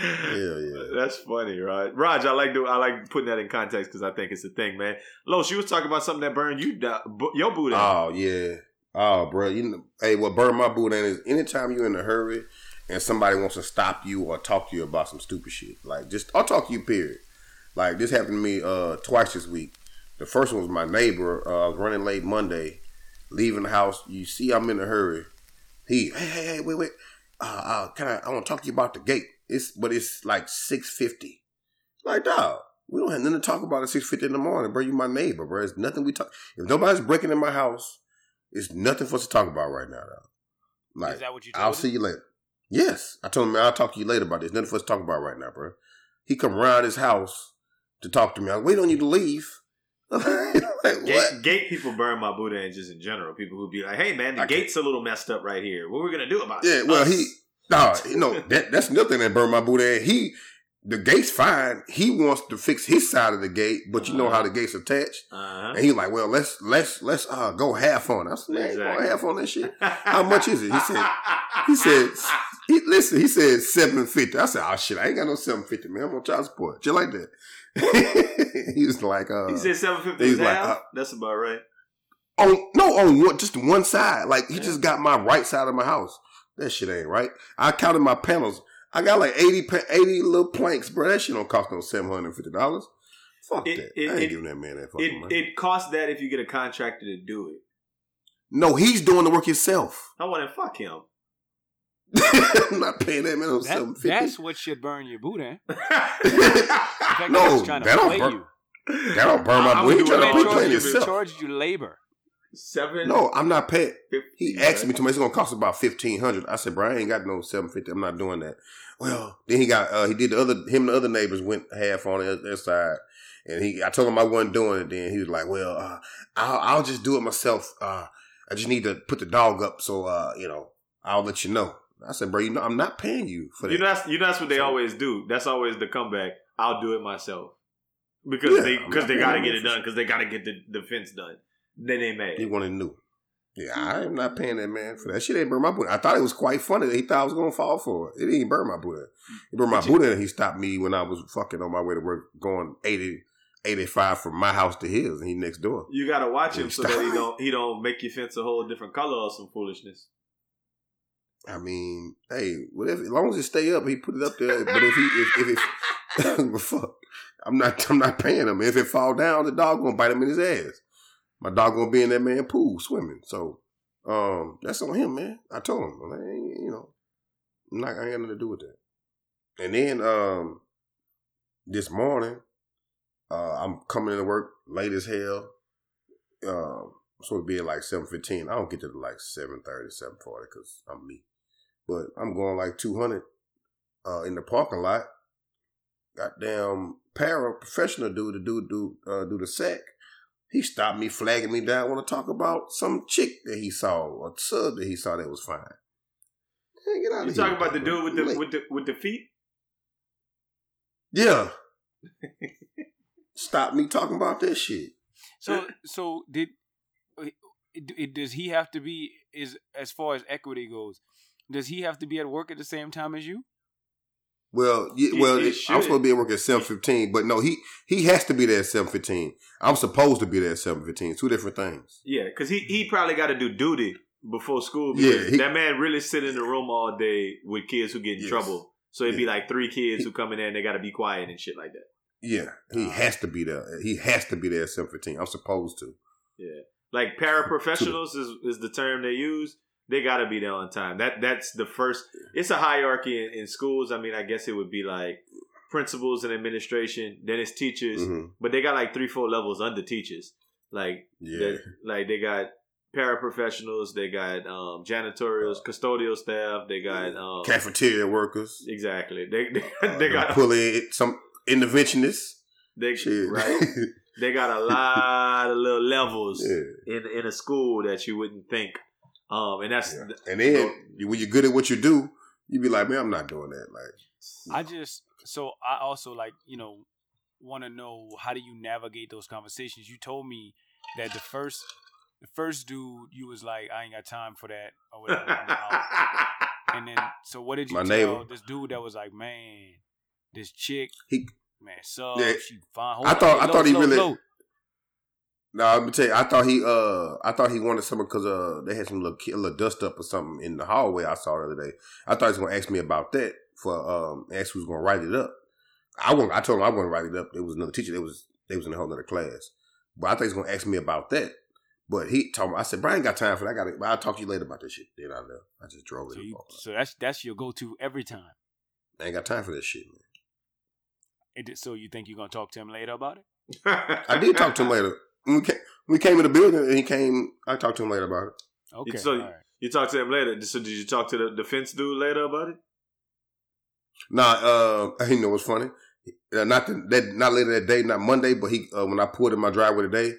Yeah. (laughs) That's funny, right? Raj, I like to, I like putting that in context because I think it's a thing, man. Lo, she was talking about something that burned you your boot out. Oh yeah. Oh, bro. You know, hey, what burned my boot in is anytime you're in a hurry and somebody wants to stop you or talk to you about some stupid shit. Like just I'll talk to you. Period. Like this happened to me uh twice this week. The first one was my neighbor. Uh, I was running late Monday, leaving the house. You see, I'm in a hurry. He, hey, hey, hey, wait, wait. Uh, uh can I? I want to talk to you about the gate. It's but it's like six fifty. Like dog, we don't have nothing to talk about at six fifty in the morning, bro. You my neighbor, bro. It's nothing we talk. If nobody's breaking in my house, it's nothing for us to talk about right now, dog. Like Is that what you I'll him? see you later. Yes, I told him I'll talk to you later about this. Nothing for us to talk about right now, bro. He come around his house to talk to me. I wait on you to leave. (laughs) like. Gate, gate people burn my Buddha in just in general. People who be like, "Hey, man, the I can't- gate's a little messed up right here. What we gonna do about it?" Yeah, well, Us. he no, you know that that's another thing that burned my boot. And he, the gate's fine. He wants to fix his side of the gate, but you know Uh-huh. how the gate's attached. Uh-huh. And he like, well, let's let's let's uh go half on. it. I said, man, Exactly. half on that shit. How much is it? He said, he said, he, listen, he said seven fifty. I said, oh shit, I ain't got no seven fifty, man. I'm on child support, just like that. (laughs) he was like, uh, he said seven fifty he's is like, uh, That's about right. on no on one just one side. Like he Yeah. just got my right side of my house. That shit ain't right. I counted my panels. I got like 80, 80 little planks, bro. That shit don't cost no seven hundred and fifty dollars. Fuck It- that. it- I ain't it- giving that man that fucking It money. it costs that if you get a contractor to do it. no, he's doing the work himself. I want to fuck him. (laughs) I'm not paying that man no That- seven fifty. that's what should burn your boot in. The I fact No, that he's trying to that don't burn- you. That don't burn my I- I boot. would He do trying it to all be charge playing you- charged you labor. Seven. No, I'm not paying. He asked me to me, it's gonna cost about fifteen hundred. I said, bro, I ain't got no seven fifty. I'm not doing that. Well, then he got uh he did the other him and the other neighbors went half on their, their side. And he I told him I wasn't doing it then. He was like, Well, uh, I'll I'll just do it myself. Uh I just need to put the dog up so uh, you know, I'll let you know. I said, bro, you know, I'm not paying you for that. You know that's you know that's what they So- always do. That's always the comeback. I'll do it myself because Yeah, they because they got to get it done because they got to get the, the fence done. Then they mad. he wanted new. Yeah, I am not paying that man for that shit. Ain't burn my boot. I thought it was quite funny that he thought I was gonna fall for it. It didn't burn my boot. He burned my boot and he stopped me when I was fucking on my way to work, going 80, 85 from my house to his, and he next door. You got to watch him so that he don't he don't make your fence a whole different color or some foolishness. I mean, hey, whatever. As long as it stay up, he put it up there. But if he if, if it (laughs) fuck, I'm not I'm not paying him. If it fall down, the dog gonna bite him in his ass. My dog gonna be in that man pool swimming. So um, that's on him, man. I told him, ain't, you know, I'm not I ain't got nothing to do with that. And then um, this morning, uh, I'm coming into work late as hell. Um, I'm be at like seven fifteen. I don't get to like 7.30, 7.40 because I'm me. But I'm going like two hundred uh, in the parking lot. Goddamn para professional dude to do do uh, do the sack. He stopped me, flagging me down. Want to talk about some chick that he saw or sub that he saw that was fine. Man, get out You of talking here, about the dude with the Late. with the with the feet? yeah. (laughs) Stop me talking about that shit. So so did it, it- does he have to be is as far as equity goes? Does he have to be at work at the same time as you? Well, yeah, well, it- I'm supposed to be at work at seven fifteen, but no, he he has to be there at seven fifteen. I'm supposed to be there at seven fifteen. Two different things. Yeah, because he he probably got to do duty before school. Yeah, he- that man really sit in the room all day with kids who get in Yes. trouble. So it'd be like three kids who come in there and they got to be quiet and shit like that. Yeah, he Uh, has to be there. He has to be there at seven fifteen. I'm supposed to. Yeah, like paraprofessionals is is the term they use. They got to be there on time. That that's the first. It's a hierarchy in, in schools. I mean, I guess it would be like principals and administration. Then it's teachers, Mhm. but they got like three, four levels under teachers. Like Yeah, They- like they got paraprofessionals, they got um, janitorials, custodial staff, they got um, cafeteria workers. exactly. They they, uh, they got pulling some interventionists. they Shit, right. (laughs) They got a lot of little levels yeah. in in a school that you wouldn't think. Um, and that's Yeah. And then you- when you're good at what you do, you be like, man, I'm not doing that. Like, I just so I also like you know want to know how do you navigate those conversations. You told me that the first the first dude you was like I ain't got time for that or whatever. (laughs) And then so what did you My tell neighbor. this dude that was like, man, this chick, He- man, so Yeah. she fine. Hold I thought- hey, I thought he slow, really- slow. No, let me tell you, I thought he uh I thought he wanted something because uh they had some little ki- little dust up or something in the hallway I saw the other day. I thought he was gonna ask me about that for um ask who's gonna write it up. I won't I told him I wouldn't write it up. It was another teacher. They was they was in a whole other class. But I thought he was gonna ask me about that. But he told me I said, Brian got time for that. I got I'll talk to you later about this shit. Then I left. I just drove it. So, you, so that's that's your go to every time. I ain't got time for this shit, man. It did- so you think you're gonna talk to him later about it? (laughs) I did talk to him later. When we came, we came in the building and he came, I talked to him later about it. Okay. So- all right. You talked to him later. So did you talk to the defense dude later about it? Nah, uh, you know what's funny? Uh, not the, that, not later that day, not Monday, but he uh, when I pulled in my driveway today,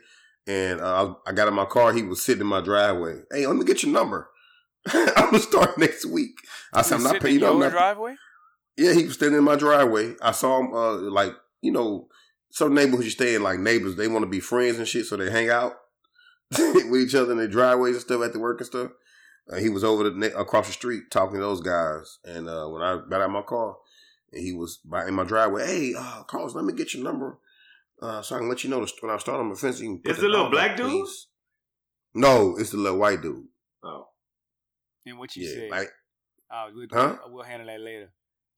and uh, I, I got in my car, he was sitting in my driveway. Hey, let me get your number. (laughs) I'm gonna start next week. I said, I'm not paying. You know, I'm your not, driveway. yeah, he was standing in my driveway. I saw him, uh, like you know, some neighborhoods you stay in, like neighbors, they want to be friends and shit, so they hang out (laughs) with each other in their driveways and stuff at the work and stuff. Uh, he was over the across the street talking to those guys, and uh, when I got out of my car, and he was by in my driveway. Hey, uh, Carlos, let me get your number, uh, so I can let you know the, when I start on my fence. You can put the little black dude? please." No, it's the little white dude. Oh. And what you Yeah, said? like Uh, we'll, Huh? we'll handle that later.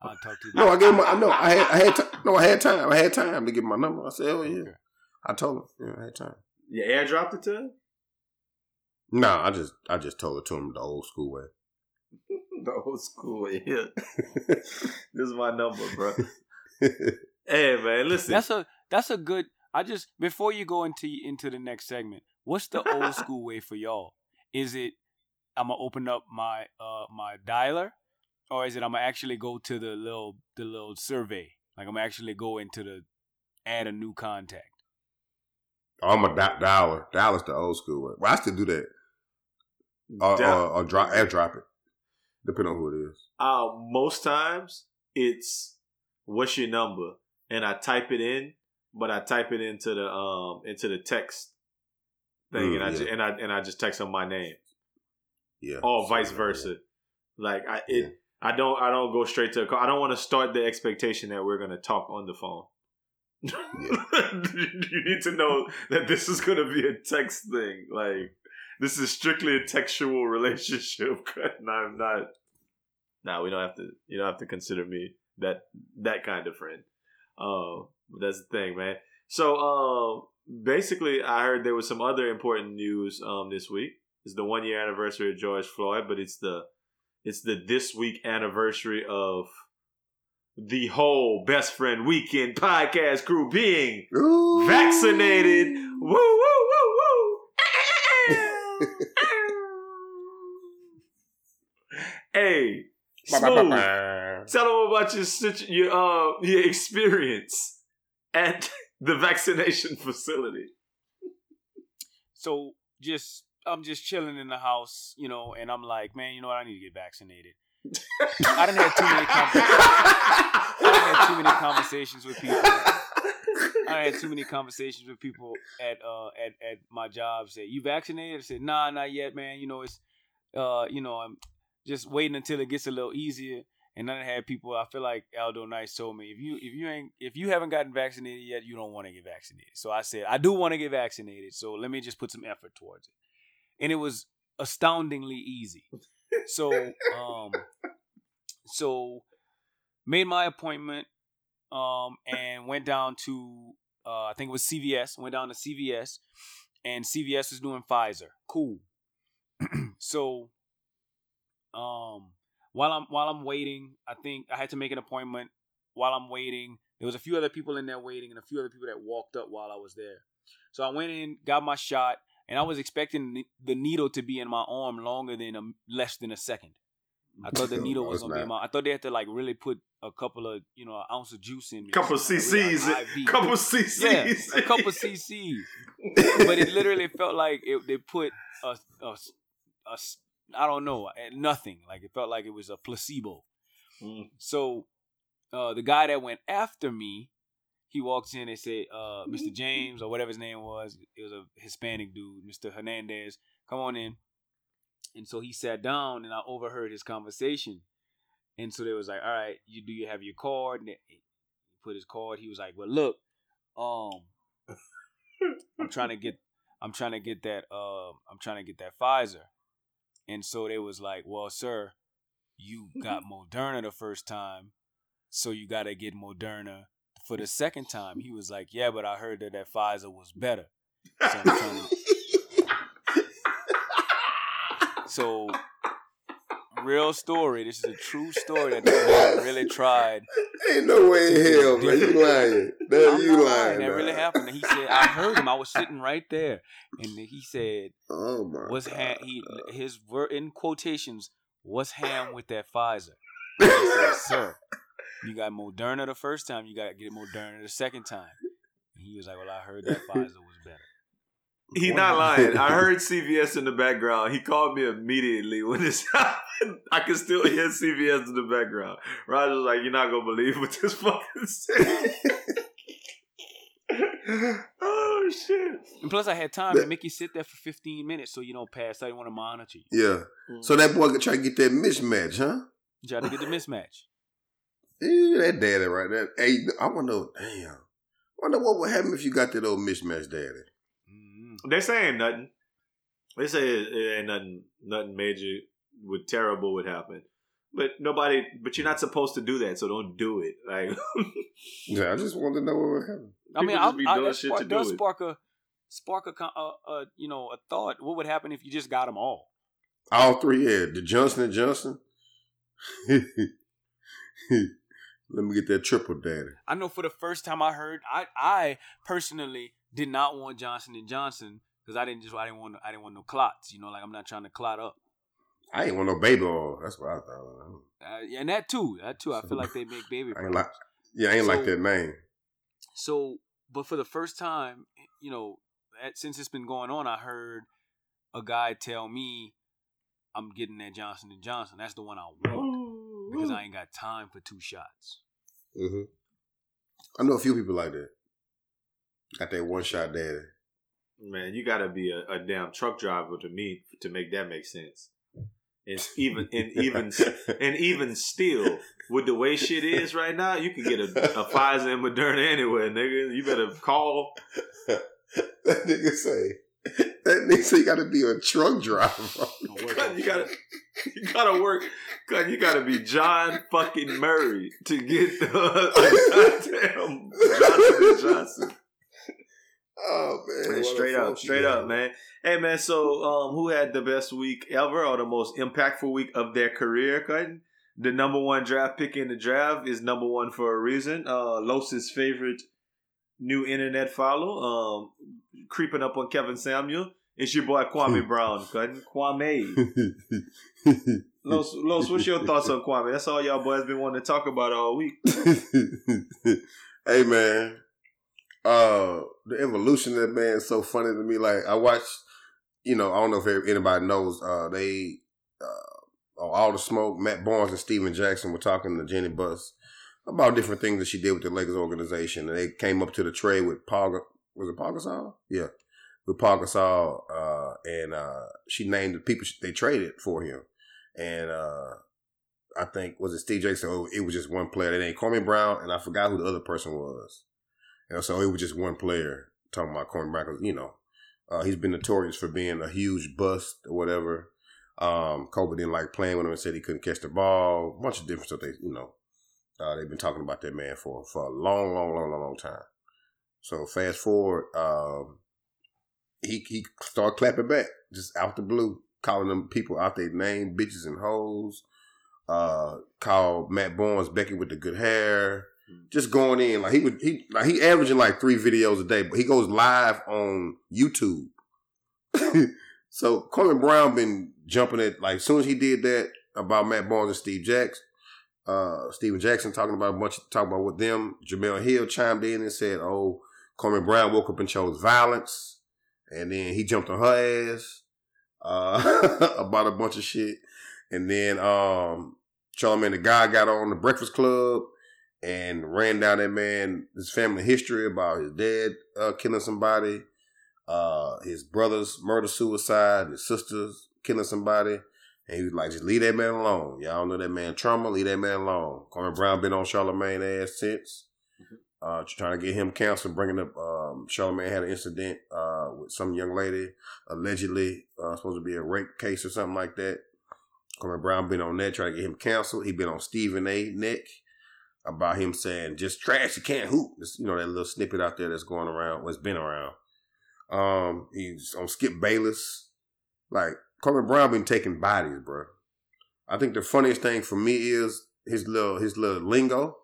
I'll talk to you. no, I gave him. My, no, I had, I had, ti- no, I had time. I had time to give him my number. I said, oh yeah. Okay. I told him, yeah, I had time. You airdropped it to him? Nah, I just, I just told it to him the old school way. (laughs) The old school. Yeah. (laughs) this is my number, bro. Hey man, listen. That's a that's a good. I just before you go into into the next segment, what's the old (laughs) school way for y'all? Is it I'm gonna open up my uh my dialer, or is it I'm gonna actually go to the little the little survey? Like I'm actually go into the add a new contact. I'm a di- dialer. Dialer's the old school way. Well, I still do that. Or, Down- or, or drop, airdrop it, depending on who it is. uh, most times it's what's your number, and I type it in, but I type it into the um into the text thing, Mm, and I yeah. ju- and I and I just text them my name, Yeah. or vice Yeah. versa. Like I Yeah. I don't I don't go straight to a call. I don't want to start the expectation that we're gonna talk on the phone. (laughs) you need to know that this is gonna be a text thing. Like this is strictly a textual relationship. (laughs) and I'm not. Nah, we don't have to. You don't have to consider me that that kind of friend. Uh, that's the thing, man. So, um, basically, I heard there was some other important news um this week. It's the one year anniversary of George Floyd, but it's the it's the this week anniversary of the whole best friend weekend podcast crew being Ooh. vaccinated. Woo woo woo woo. (laughs) hey, smooth. Tell them about your your uh your experience at (laughs) the vaccination facility. So just I'm just chilling in the house, you know, and I'm like, man, you know what? I need to get vaccinated. (laughs) I didn't have too many conversations. I done had too many conversations with people. I had too many conversations with people at uh at, at my job. Say, you vaccinated? I said, nah, not yet, man. You know, it's uh, you know, I'm just waiting until it gets a little easier. And then I had people. I feel like Aldo Nice told me, if you if you ain't if you haven't gotten vaccinated yet, you don't want to get vaccinated. So I said, I do want to get vaccinated. So let me just put some effort towards it. And it was astoundingly easy. So (laughs) um, so made my appointment um and went down to uh I think it was CVS, went down to CVS and CVS was doing Pfizer. Cool. (clears throat) so um while I'm while I'm waiting, I think I had to make an appointment while I'm waiting. There was a few other people in there waiting and a few other people that walked up while I was there. So I went in, got my shot, and I was expecting the- the needle to be in my arm longer than a, less than a second. I thought the (laughs) needle was gonna be in my. I thought they had to like really put a couple of you know an ounce of juice in me. or Couple like, CCs, really, like, couple CCs, Yeah, a couple CCs. But it literally felt like it, they put a, a, a, I don't know, eh, nothing. Like it felt like it was a placebo. Mm. So uh, the guy that went after me, he walks in and said, uh, Mr. James or whatever his name was, it was a Hispanic dude, Mr. Hernandez, come on in. And so he sat down and I overheard his conversation. And so they was like, all right, you do you have your card? And he put his card. He was like, well, look, um, I'm trying to get, I'm trying to get that, uh, I'm trying to get that Pfizer. And so they was like, well, sir, you got Moderna the first time, so you got to get Moderna for the second time. He was like, yeah, but I heard that that Pfizer was better. So to, (laughs) so real story. This is a true story that this man really tried. Ain't no way in hell, man. You lying. That you not lying. That really happened. And he said, I heard him. I was sitting right there, and he said, Oh my "Was God. ham?" He his word in quotations was ham with that Pfizer. And he said, (laughs) "Sir, you got Moderna the first time. You got to get Moderna the second time." And he was like, "Well, I heard that Pfizer was better." (laughs) He not lying. I heard (laughs) CVS in the background. He called me immediately when this (laughs) happened. I could still hear CVS in the background. Roger was like, "You're not gonna believe what this fucking said." oh shit! And plus, I had time to make you sit there for 15 minutes so you don't pass. I didn't want to monitor you. Yeah. So that boy could try to get that mismatch, huh? Try to get the mismatch. Yeah, that daddy right there. Hey, I wonder, damn. I wonder what would happen if you got that old mismatch daddy. mm They're saying nothing. They say it, it ain't nothing, nothing major would terrible would happen. But nobody, but you're not supposed to do that, so don't do it. Like, (laughs) Yeah, I just want to know what would happen. I mean, I, just be I, doing that shit spark, to do does it. spark a spark a, con- uh, uh, you know a thought. What would happen if you just got them all? All three, yeah. The Johnson and Johnson. (laughs) Let me get that triple daddy. I know for the first time I heard, I I personally did not want Johnson and Johnson because I didn't just I didn't want I didn't want no clots. You know, like I'm not trying to clot up. I ain't want no baby oil. That's what I thought. Uh, yeah, and that too, that too. I feel like they make baby. (laughs) I like, yeah, I ain't like that name. So, but for the first time, you know, at, since it's been going on, I heard a guy tell me, "I'm getting that Johnson and Johnson. That's the one I want because I ain't got time for two shots." hmm I know a few people like that. Got that one shot daddy. man, you got to be a, a damn truck driver to me to make that make sense. And even and even (laughs) and even still, with the way shit is right now, you can get a, a Pfizer and Moderna anywhere, nigga. You better call. (laughs) that nigga say. (laughs) That nigga say you got to be a truck driver. (laughs) Cut, you gotta, (laughs) you gotta work. Cut, you gotta be John fucking Murray to get the goddamn Johnson and Johnson. oh man, Man, straight up, straight guy. up, man. Hey, man. So, um, who had the best week ever, or the most impactful week of their career? Cutting the number one draft pick in the draft is number one for a reason. Uh, Los's favorite new internet follow, um, creeping up on Kevin Samuel. It's your boy Kwame (laughs) Brown. Cutting Kwame. (laughs) Los, Los, what's your thoughts on Kwame? That's all y'all boys been wanting to talk about all week. (laughs) hey man, uh, the evolution of that man is so funny to me. Like I watched, you know, I don't know if anybody knows. Uh, they uh, on all the smoke. Matt Barnes and Stephen Jackson were talking to Jeanie Buss about different things that she did with the Lakers organization, and they came up to the trade with Paul. Was it Paul Gasol? Yeah, with Paul Gasol, uh, and uh, she named the people they traded for him, and. uh I think was it Steve Jackson? Oh, it was just one player. They named Kwame Brown, and I forgot who the other person was. And so it was just one player. Talking about Kwame Brown, you know, uh, he's been notorious for being a huge bust or whatever. Um, Kobe didn't like playing with him and said he couldn't catch the ball. A bunch of different stuff. They, you know, uh, they've been talking about that man for for a long, long, long, long, long time. So fast forward, um, he he started clapping back just out the blue, calling them people out their name, bitches and hoes uh called Matt Barnes Becky with the good hair. Just going in like he would he like he averaging like three videos a day, but he goes live on YouTube. (laughs) so Kwame Brown been jumping it like as soon as he did that about Matt Barnes and Steve Jackson, uh Stephen Jackson talking about a bunch of talking about with them. Jemele Hill chimed in and said, Oh, Kwame Brown woke up and chose violence. And then he jumped on her ass uh (laughs) about a bunch of shit. And then um Charlamagne tha God got on the Breakfast Club and ran down that man his family history about his dad uh, killing somebody, uh, his brother's murder suicide, his sister's killing somebody. And he was like, just leave that man alone. Y'all know that man trauma, leave that man alone. Kwame Brown been on Charlamagne ass since. Uh, trying to get him counseled, bringing up, um, Charlamagne had an incident, uh, with some young lady, allegedly, uh, supposed to be a rape case or something like that. Kwame Brown been on that, trying to get him counseled. He been on Stephen A. Nick about him saying, just trash, you can't hoop. It's, you know, that little snippet out there that's going around, what's been around. Um, he's on Skip Bayless. Like, Kwame Brown been taking bodies, bro. I think the funniest thing for me is his little his little lingo.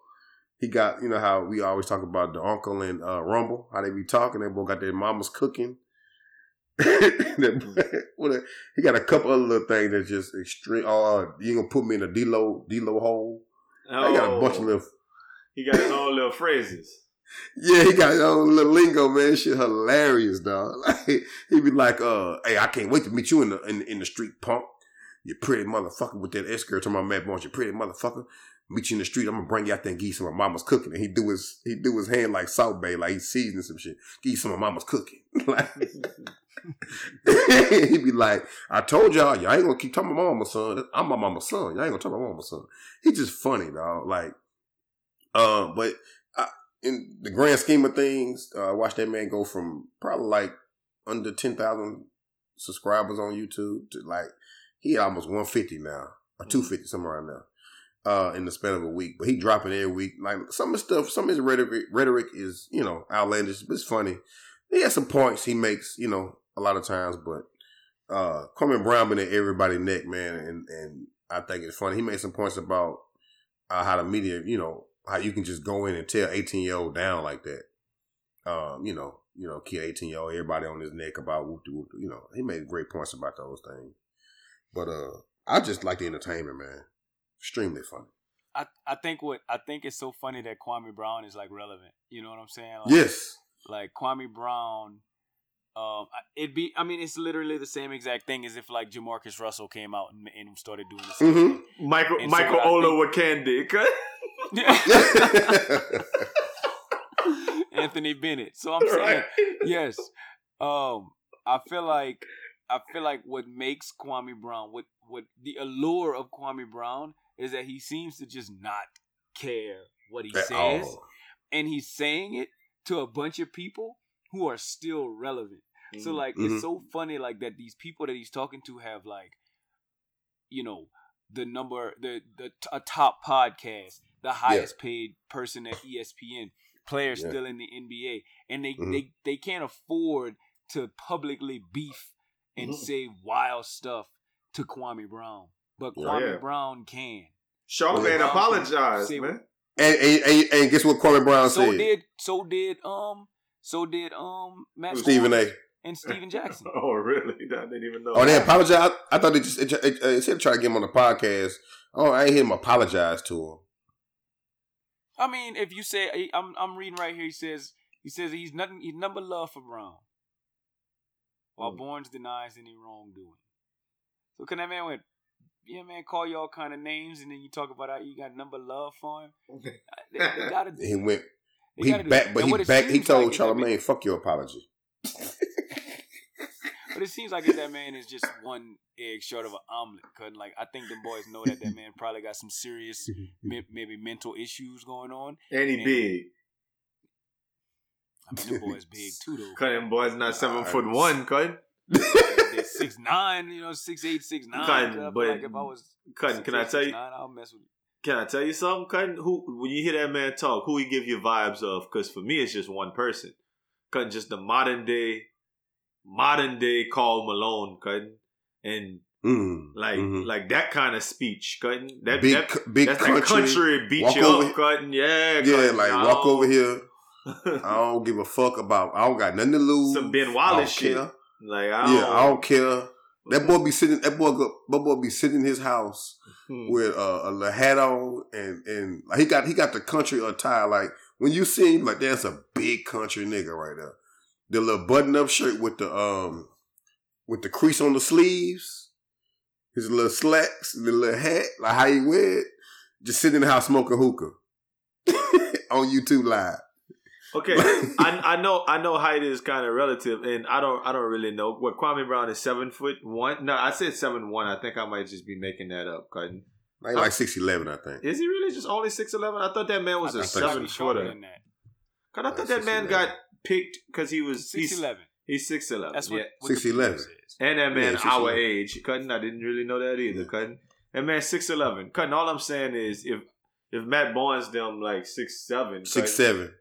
He got, you know how we always talk about the uncle and uh, Rumble, how they be talking. They both got their mamas cooking. (laughs) (laughs) What a- he got a couple other little things that's just extreme. Oh, uh, you gonna put me in a D-Lo, D-Lo hole? I got a bunch of Oh, little. He got his own little phrases. (laughs) Yeah, he got his own little lingo, man. Shit hilarious, dog. Like, he be like, uh, hey, I can't wait to meet you in the in, in the street, punk. You pretty motherfucker with that skirt to my man bones, you pretty motherfucker. Meet you in the street, I'm gonna bring you out there and give you some of mama's cooking. And he do his he do his hand like Salt Bae, like he's seasoning some shit. Give you some of mama's cooking. (laughs) like (laughs) he'd be like, I told y'all, y'all ain't gonna keep talking about my mama's son. I'm my mama's son. Y'all ain't gonna talk about my mama's son. He just funny, dog. Like, uh, but I, in the grand scheme of things, uh, I watched that man go from probably like under ten thousand subscribers on YouTube to like he almost one fifty now or two fifty somewhere around now. Uh, in the span of a week, but he dropping every week. Like some of stuff, some of his rhetoric, rhetoric is you know outlandish, but it's funny. He has some points he makes, you know, a lot of times, but uh Kwame Brown been at everybody's neck, man, and and I think it's funny. He made some points about uh, how the media, you know, how you can just go in and tear eighteen year old down like that. Um, you know, you know, kid eighteen year old, everybody on his neck about whoop de whoop. You know, he made great points about those things. But uh I just like the entertainment, man. Extremely funny. I, I think what I think it's so funny that Kwame Brown is like relevant. You know what I'm saying? Like, Yes. Like Kwame Brown, um, it'd be. I mean, it's literally the same exact thing as if like JaMarcus Russell came out and, and started doing the same Mhm. thing. Michael And so Michael what I Ola Wakandi. (laughs) Anthony Bennett. So I'm saying, Right. yes. Um, I feel like I feel like what makes Kwame Brown, what what the allure of Kwame Brown is that he seems to just not care what he At says, all. and he's saying it to a bunch of people who are still relevant. So like Mhm. it's so funny like that these people that he's talking to have like you know the number the the a top podcast, the highest paid person at ESPN, players Yeah. still in the NBA and they Mhm. they they can't afford to publicly beef and Mhm. say wild stuff to Kwame Brown. But Yeah. Kwame Yeah. Brown can. Charlamagne Well, apologized, see- man. And, and, and, and guess what Kwame Brown So said? did so did um so did um Matt Stephen Barnes A. and Stephen Jackson. (laughs) Oh, really? (laughs) I didn't even know. Oh, they apologize. I thought they just it, it, it, instead of trying to get him on the podcast. Oh, I ain't hear him apologize to him. I mean, if you say I'm I'm reading right here, he says he says he's nothing he's number love for Brown, while Mm. Barnes denies any wrongdoing. So can that man went, yeah, man, call you all kind of names, and then you talk about how you got number love for him. (laughs) They, they gotta, He went. they He back, but he back. He told like is man- Charlamagne, "Fuck your apology." (laughs) But it seems like if that man is just one egg short of an omelet. Cause like I think them boys know that that man probably got some serious, (laughs) maybe mental issues going on. And he And- big. I mean, them boys big too though. Cut them boys not seven Alright. foot one, cut. They're six nine, you know, six eight, six nine. Cutting, I feel but- like if I was Cutting, can I tell you? Nine, I'll mess with. you. Can I tell you something, Cutting? Who when you hear that man talk, who he give you vibes of? Because for me, it's just one person. Cutting just the modern day, modern day Karl Malone, Cutting, and Mm, like mhm. like that kind of speech, Cutting. That big, that, c- big that's country. that country beat walk you over up, Cutting. Yeah, Yeah, like walk over here. (laughs) I don't give a fuck about. I don't got nothing to lose. Some Ben Wallace shit. care. Like I don't, Yeah, I don't care. That boy be sitting. That boy, go, that boy be sitting in his house Hmm. with uh, a hat on, and and he got he got the country attire. Like when you see him, like that's a big country nigga right there. The little button up shirt with the um with the crease on the sleeves, his little slacks, the little hat, like how he wear it. Just sitting in the house smoking hookah. (laughs) on YouTube Live. Okay, I, I know I know height is kind of relative, and I don't I don't really know what Kwame Brown is seven foot one. No, I said seven one. I think I might just be making that up. Cutting. Like, like six eleven, I think. Is he really just only six eleven? I thought that man was I a think seven shorter footer. Cause I Like thought that man got picked because he was six eleven. he's, six eleven. That's what, yeah. what 6'11". picture. And that man Yeah, our age, cutting. I didn't really know that either, Yeah. cutting. That man six eleven. Cutting. All I'm saying is if if Matt Barnes them like six seven, Six cutting, seven.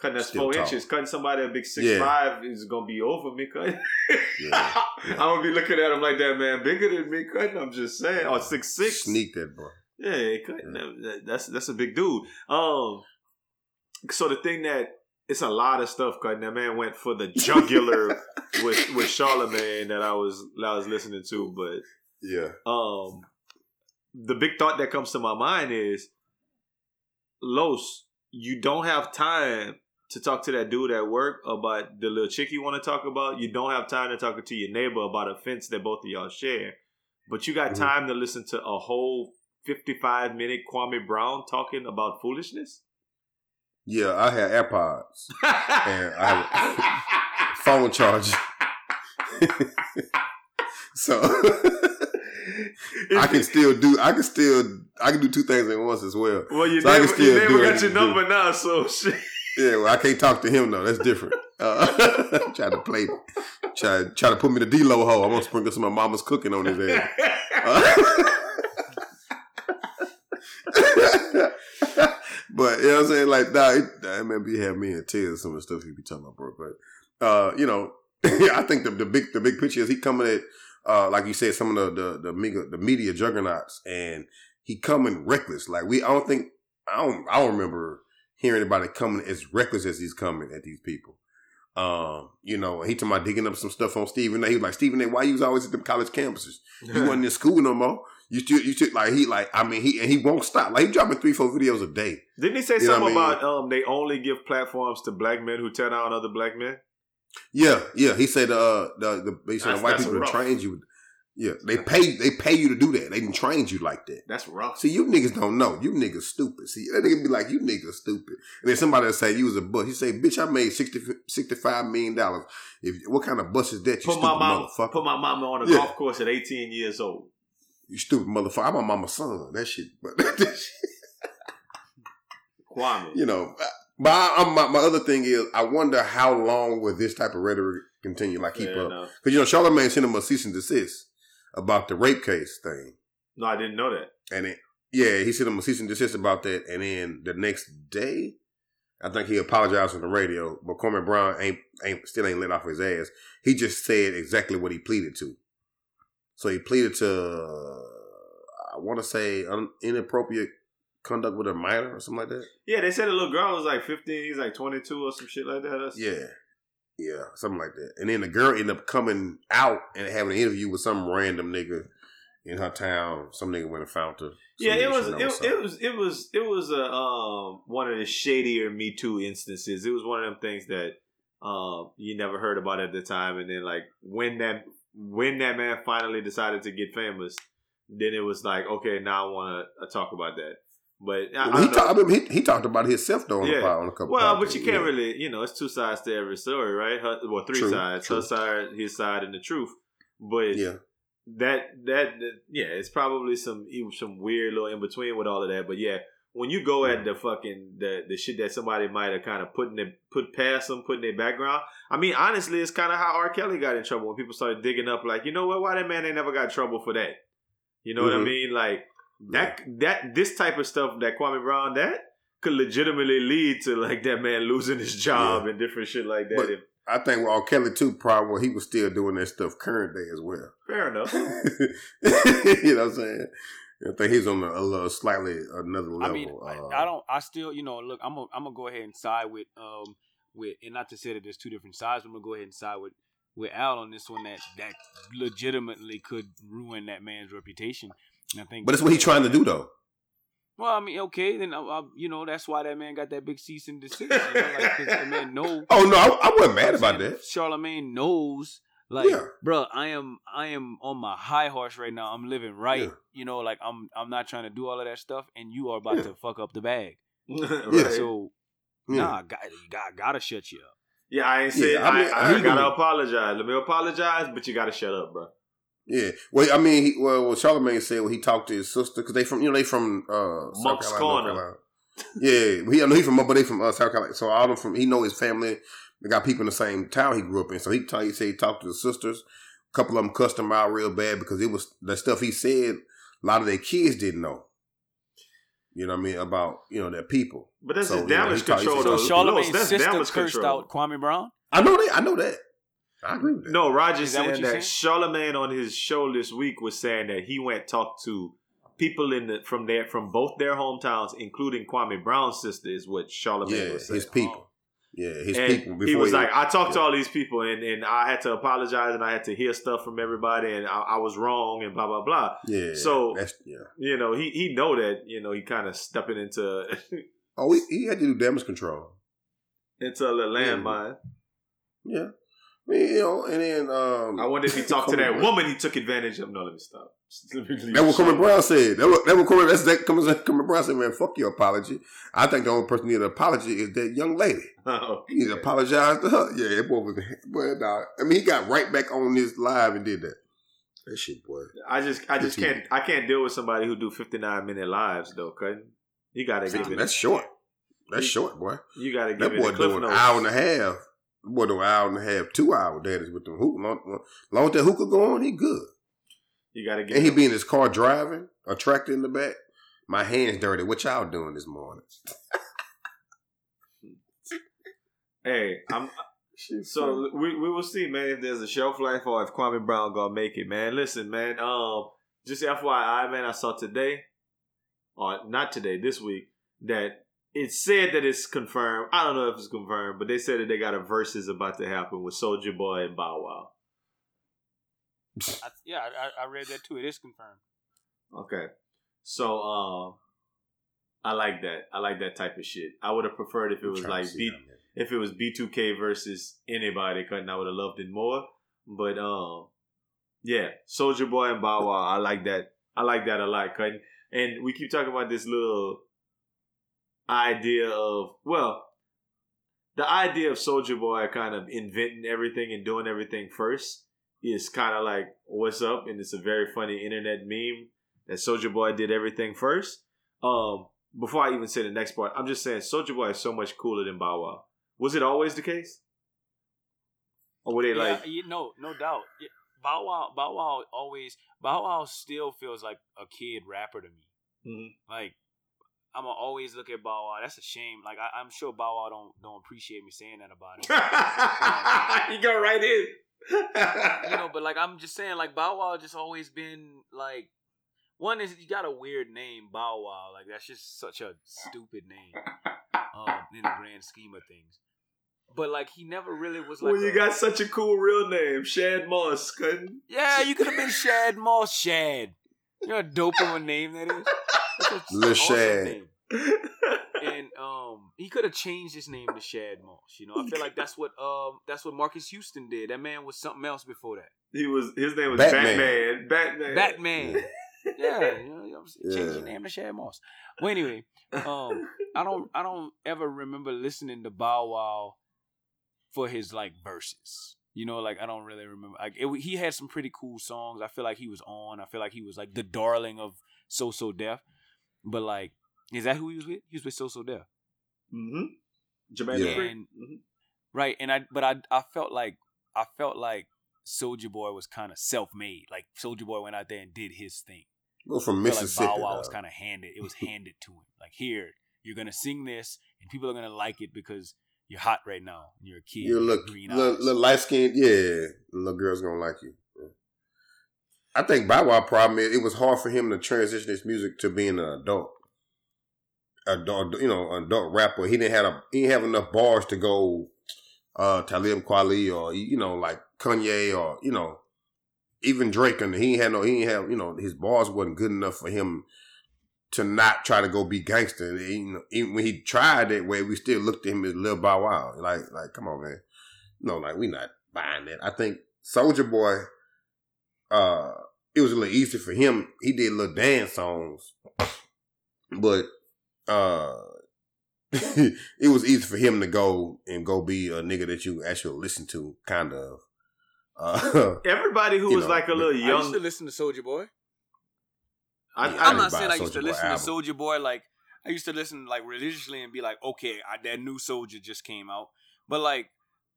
Cutting Still four tall. inches. Cutting somebody a big six Yeah. five is gonna be over me, cutting. Yeah. (laughs) I'm gonna be looking at him like that man bigger than me, cutting. I'm just saying, or six six. Sneak that boy. Yeah, cutting. that- That's that's a big dude. Um, so the thing that it's a lot of stuff. Cutting that man went for the (laughs) jugular with with Charlamagne that I was that I was listening to, but Yeah. um, the big thought that comes to my mind is, Los, you don't have time to talk to that dude at work about the little chick you want to talk about. You don't have time to talk to your neighbor about a fence that both of y'all share. But you got Mhm. time to listen to a whole 55 minute Kwame Brown talking about foolishness? Yeah, I had AirPods. And I have a (laughs) phone charger. (laughs) so (laughs) I can still do I can still I can do two things at once as well. Well, your So I can still your neighbor do got your number now, so shit. Yeah, well I can't talk to him though. That's different. Uh, (laughs) try to play try try to put me in the D low hole. I'm gonna sprinkle some of my mama's cooking on his ass. Uh, (laughs) but you know what I'm saying? Like, nah, it, I had me in tears some of the stuff he be talking about, bro. But uh, you know, (laughs) I think the, the big the big picture is he coming at uh, like you said, some of the the the media, the media juggernauts, and he coming reckless. Like we, I don't think I don't I don't remember hearing anybody coming as reckless as he's coming at these people. Um, you know, he talking about digging up some stuff on Stephen A. He was like, Stephen A. Why you was always at them college campuses? You wasn't in school no more. You still, you still like he like I mean he and he won't stop. Like he dropping three four videos a day. Didn't he say You something what I mean? about um they only give platforms to black men who tear down other black men? Yeah, yeah. He said uh the the he said That's- white people trained you. Yeah, they pay they pay you to do that. They didn't train you like that. That's rough. See, you niggas don't know. You niggas stupid. See, that nigga be like, you niggas stupid. And then somebody will say you was a bus. He say, bitch, I made 60, 65 million dollars. If what kind of bus is that? You put stupid my mama, motherfucker. put my mama on a Yeah. golf course at 18 years old. you stupid motherfucker. I'm my mama's son. That shit. But (laughs) that shit, Kwame. you know. But I, my, my other thing is, I wonder how long will this type of rhetoric continue? Like keep Yeah, up because you know Charlamagne sent him a cease and desist about the rape case thing. no, I didn't know that. And it, yeah, he sent him a cease and desist about that. And then the next day, I think he apologized on the radio. But Kwame Brown ain't ain't still ain't let off his ass. He just said exactly what he pleaded to. So he pleaded to, I want to say, un, inappropriate conduct with a minor or something like that. Yeah, they said the little girl was like 15. He's like 22 or some shit like that. That's, Yeah. Yeah, something like that. And then the girl ended up coming out and having an interview with some random nigga in her town. Some nigga went and found her. Yeah, it was it, it was it was it was a um one of the shadier Me Too instances. It was one of them things that um you never heard about at the time, and then like when that when that man finally decided to get famous, then it was like okay, now I want to talk about that. But I, Well, he, talk, I mean, he, he talked about himself though on, Yeah. the, pod- on a couple. Well, but you can't yeah. really, you know, it's two sides to every story, right? Her, well, three True, sides: true. her side, his side, and the truth. But Yeah, that, that that yeah, it's probably some even some weird little in between with all of that. But yeah, when you go at the fucking the the shit that somebody might have kind of put in their, put past them, put in their background. I mean, honestly, it's kind of how R. Kelly got in trouble when people started digging up, like, you know what? Why that man ain't never got in trouble for that? You know what I Mhm. mean? Like that that this type of stuff that Kwame Brown that could legitimately lead to like that man losing his job and different shit like that. But- If- I think with R. Kelly too, probably he was still doing that stuff current day as well. (laughs) fair enough. you know what I'm saying? I think he's on a, a little slightly another level. I mean, uh, I, I don't. I still, you know, look, I'm gonna, I'm gonna go ahead and side with, um, with, and not to say that there's two different sides. But I'm gonna go ahead and side with, with Al on this one. That that legitimately could ruin that man's reputation. And I think, But it's what he's trying to do though. Well, I mean, okay, then I, I, you know that's why that man got that big cease and desist. You know, like, 'cause that man (laughs) know. Oh no, I, I wasn't mad about that. Charlamagne knows, like, Yeah. bro, I am, I am on my high horse right now. I'm living right. Yeah. You know, like I'm, I'm not trying to do all of that stuff, and you are about Yeah. to fuck up the bag. (laughs) Right. So Yeah. nah, got, got gotta shut you up. Yeah, I ain't Yeah, said. I I, mean, I, he gotta gonna- apologize. Let me apologize, but you gotta shut up, bro. Yeah. Well, I mean, he, well, what Charlamagne said when he talked to his sister, because they from, you know, they from uh, South Carolina, Corner. Yeah, he, I know he from, but they from uh, South Carolina. So all of them from, he know his family. They got people in the same town he grew up in. So he, talk, he said he talked to the sisters. A couple of them cussed him out real bad because it was the stuff he said. A lot of their kids didn't know. You know what I mean about you know their people. But that's So, just you know, damage he talk- control. said- though. So Charlamagne's that's sister damage cursed control. out Kwame Brown. I know that. I know that. I agree with that. No, Roger Is that what saying you're that Charlamagne on his show this week was saying that he went talked to people in the from their from both their hometowns, including Kwame Brown's sister, is what Charlamagne yeah, was saying. his people. Yeah, his and people. He was like, I talked to all these people, and, and I had to apologize, and I had to hear stuff from everybody, and I, I was wrong, and blah blah blah. yeah. so- that's yeah. You know, he he know that you know he kind of stepping into Oh, he, he had to do damage control. (laughs) into a little landmine. Yeah. I mean, you know, and then um I wonder if he talked to that woman he took advantage of. No, let me stop. Let me That what the Kwame. Brown said. That what that what Kwame that's that Kwame Kwame Brown said, man, fuck your apology. I think the only person who need an apology is that young lady. (laughs) Oh, He need to apologize to her. Yeah, that boy was boy, nah. I mean he got right back on this live and did that. That shit, boy. I just I just can't I can't deal with somebody who do fifty nine minute lives though. Cause you gotta give it. That's short. That's You- short, boy. You gotta give That it boy a cliff doing an hour and a half. That boy doing an hour and a half, two hour daddies with them hook. Long, long as that hookah go on, he good. You gotta get. And he be in his car driving, a tractor in the back. My hands dirty. What y'all doing this morning? (laughs) Hey, I'm. So we we will see, man, if there's a shelf life or if Kwame Brown gonna make it, man. Listen, man. Um, just FYI, man, I saw today, or not today, this week, that it said that it's confirmed. I don't know if it's confirmed, but they said that they got a versus about to happen with Soulja Boy and Bow Wow. I, yeah, I, I read that too. It is confirmed. Okay. So um I like that. I like that type of shit. I would have preferred if it was like B if it was B2K versus anybody, Cutting, I would have loved it more. But um yeah, Soulja Boy and Bow Wow, I like that. I like that a lot, cause and we keep talking about this little idea of well, the idea of Soulja Boy kind of inventing everything and doing everything first is kind of like what's up, and it's a very funny internet meme that Soulja Boy did everything first. Um, before I even say the next part, I'm just saying Soulja Boy is so much cooler than Bow Wow. Was it always the case? Or were they yeah, like you know, no doubt. Bow Wow, Bow Wow always, Bow Wow still feels like a kid rapper to me. Mhm. Like I'm gonna always look at Bow Wow. That's a shame. Like I, I'm sure Bow Wow don't don't appreciate me saying that about him. (laughs) you go right in. you know, but like I'm just saying, like Bow Wow just always been like one is you got a weird name, Bow Wow. Like that's just such a stupid name um, in the grand scheme of things. But like he never really was like. well, you a- got such a cool real name, Shad Moss. Couldn't? yeah, you could have been Shad Moss Shad. You know how dope of a name that is. That's a Lil awesome Shad. And um, he could have changed his name to Shad Moss. You know, I feel like that's what um, that's what Marques Houston did. That man was something else before that. he was. His name was Batman. Batman. Batman. Batman. (laughs) yeah, you know, you know what I'm change your name to Shad Moss. Well, anyway, um, I don't, I don't ever remember listening to Bow Wow for his like verses. You know, like I don't really remember. Like it, he had some pretty cool songs. I feel like he was on. I feel like he was like the darling of So So Def. But like, is that who he was with? He was with So So Def. Mm-hmm. Jermaine Yeah. Dupri. And- Mhm. Right, and I but I I felt like I felt like Soulja Boy was kind of self made. Like Soulja Boy went out there and did his thing. Go from Mississippi. like Bow Wow was kind of handed. It was (laughs) handed to him. Like here, you're gonna sing this, and people are gonna like it because you're hot right now. And you're a kid. You you look, got green little, eyes. little light skinned, yeah. Little girls gonna like you. I think Bow Wow problem is it was hard for him to transition his music to being an adult, adult, you know, adult rapper. He didn't have a, he didn't have enough bars to go, uh, Talib Kweli or you know like Kanye or you know, even Drake. And he had no, he didn't have you know his bars wasn't good enough for him to not try to go be gangster. You know, even when he tried that way, we still looked at him as Lil Bow Wow. Like, like, come on, man. No, like we not buying that. I think Soulja Boy, uh, it was a little easy for him. He did little dance songs, but uh, (laughs) it was easy for him to go and go be a nigga that you actually listen to, kind of. Uh, (laughs) Everybody who was know, like a little young. I used young, to listen to Soulja Boy. I, Yeah, I, I'm not saying I used to Soulja Boy listen to. Soulja Boy like I used to listen like religiously and be like, okay, I, that new Soulja just came out, but like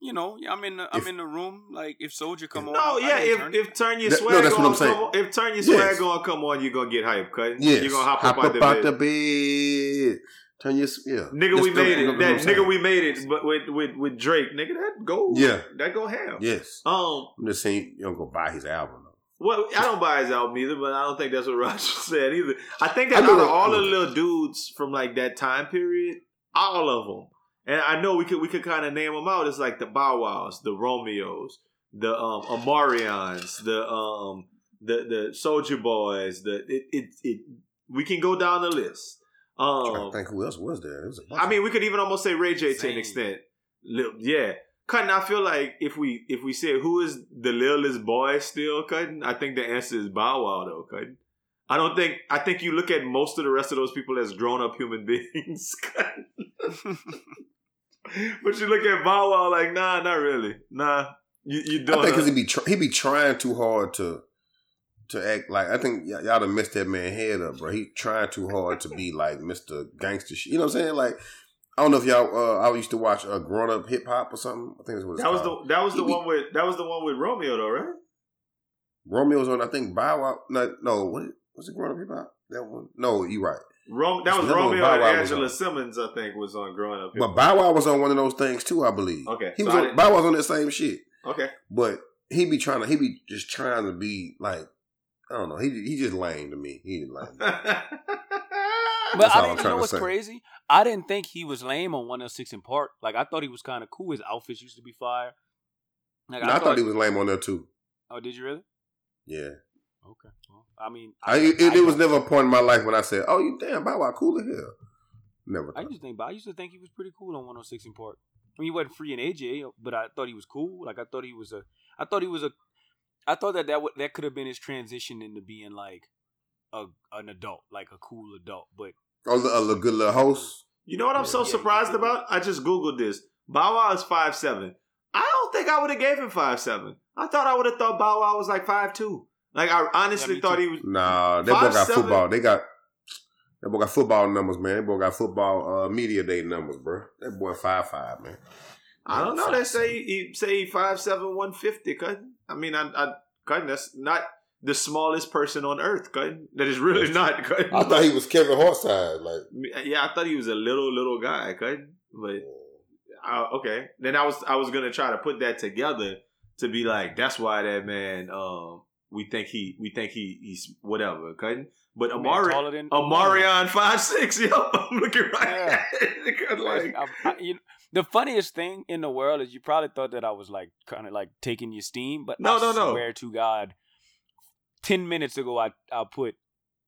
you know, I'm in the I'm If- in the room like if Soulja come on, no, I yeah. ain't If turn- if turn your That- swag no, that's what on, I'm saying. on, if turn your Yes. swag on, come on, you gonna get hype, cut. yes, you gonna hop, hop up, out the bed. the bed. Turn your yeah, Nigga, That's we made it. That nigga, we made it. But with with with Drake, nigga, that go. Yeah. that go ham. Yes, Um. I'm just saying you don't go buy his album. Though. Well, I don't buy his album either, but I don't think that's what (laughs) Roger said either. I think I that know out of that- all the little dudes from like that time period, all of them, and I know we could we could kind of name them out. It's like the Bow Wows, the Romeos, the um Omarions, the um the the Soulja Boys. The it it, it we can go down the list. I'm trying Um, to think who else was there. Was I mean, we could even almost say Ray J to an extent. Lil, yeah, Cutting. I feel like if we if we say who is the littlest boy still Cutting, I think the answer is Bow Wow though Cutting. I don't think I think you look at most of the rest of those people as grown up human (laughs) beings. (laughs) But you look at Bow Wow like nah, not really. Nah, you you don't. I think because he'd be tr- he be trying too hard to to act like I think y- y'all done messed that man head up, bro. He trying too hard to be like Mr. Gangster shit. You know what I'm saying? Like I don't know if y'all uh, I used to watch uh, Grown Up Hip Hop or something. I think that's what it's that was called. the that was the be- one with that was the one with Romeo though, right? Romeo's on. I think Bow Wow. No, no, what was it? Grown Up Hip Hop. That one. No, you right. Rom- that was Romeo Bow and Wow was Angela on. Simmons, I think, was on Growing Up. But Bow Wow was on one of those things too, I believe. Okay, he so was I on, didn't- Bow Wow was on that same shit. okay. But he be trying to. He be just trying to be like. I don't know. He he just lame to me. He just lame. (laughs) But That's I all I'm didn't you trying know to what's say. crazy? I didn't think he was lame on 106 & Park. Like I thought he was kind of cool. His outfits used to be fire. Like No, I, thought, he was lame on there too. Oh, did you really? Yeah. Okay. Well, I mean, I, it, it I was don't- never a point in my life when I said, "Oh, you damn Bow Wow, cool as hell." Never. I used to think, but I used to think he was pretty cool on 106 & Park. I mean, he wasn't Free and AJ, but I thought he was cool. Like I thought he was a, I thought he was a, I thought that that would that could have been his transition into being like a an adult, like a cool adult. But Oh, a, a good little host. You know what I'm so Yeah, surprised you- about? I just googled this. Bow Wow is five seven. I don't think I would have gave him five seven. I thought I would have thought Bow Wow was like five two. Like I honestly me thought too. he was. Nah, that boy got seven? football. They got that boy got football numbers, man. That boy got football uh, media day numbers, bro. That boy five five, man. I don't know. They say he, he say he five seven one fifty. Cutting. I mean, I, I cutting. That's not the smallest person on earth. Cutting. That is really not. Cutting. I thought he was Kevin Hart size, like. Yeah, I thought he was a little little guy. Cutting. But uh, okay, then I was I was gonna try to put that together to be like that's why that man. Um, we think he we think he he's whatever. Cutting. But Amari than Omarion five six. (laughs) Yo, I'm looking right Yeah. at it. (laughs) like. I, I, you know, the funniest thing in the world is you probably thought that I was like kind of like taking your steam, but No, I no, no. swear to God, ten minutes ago I I put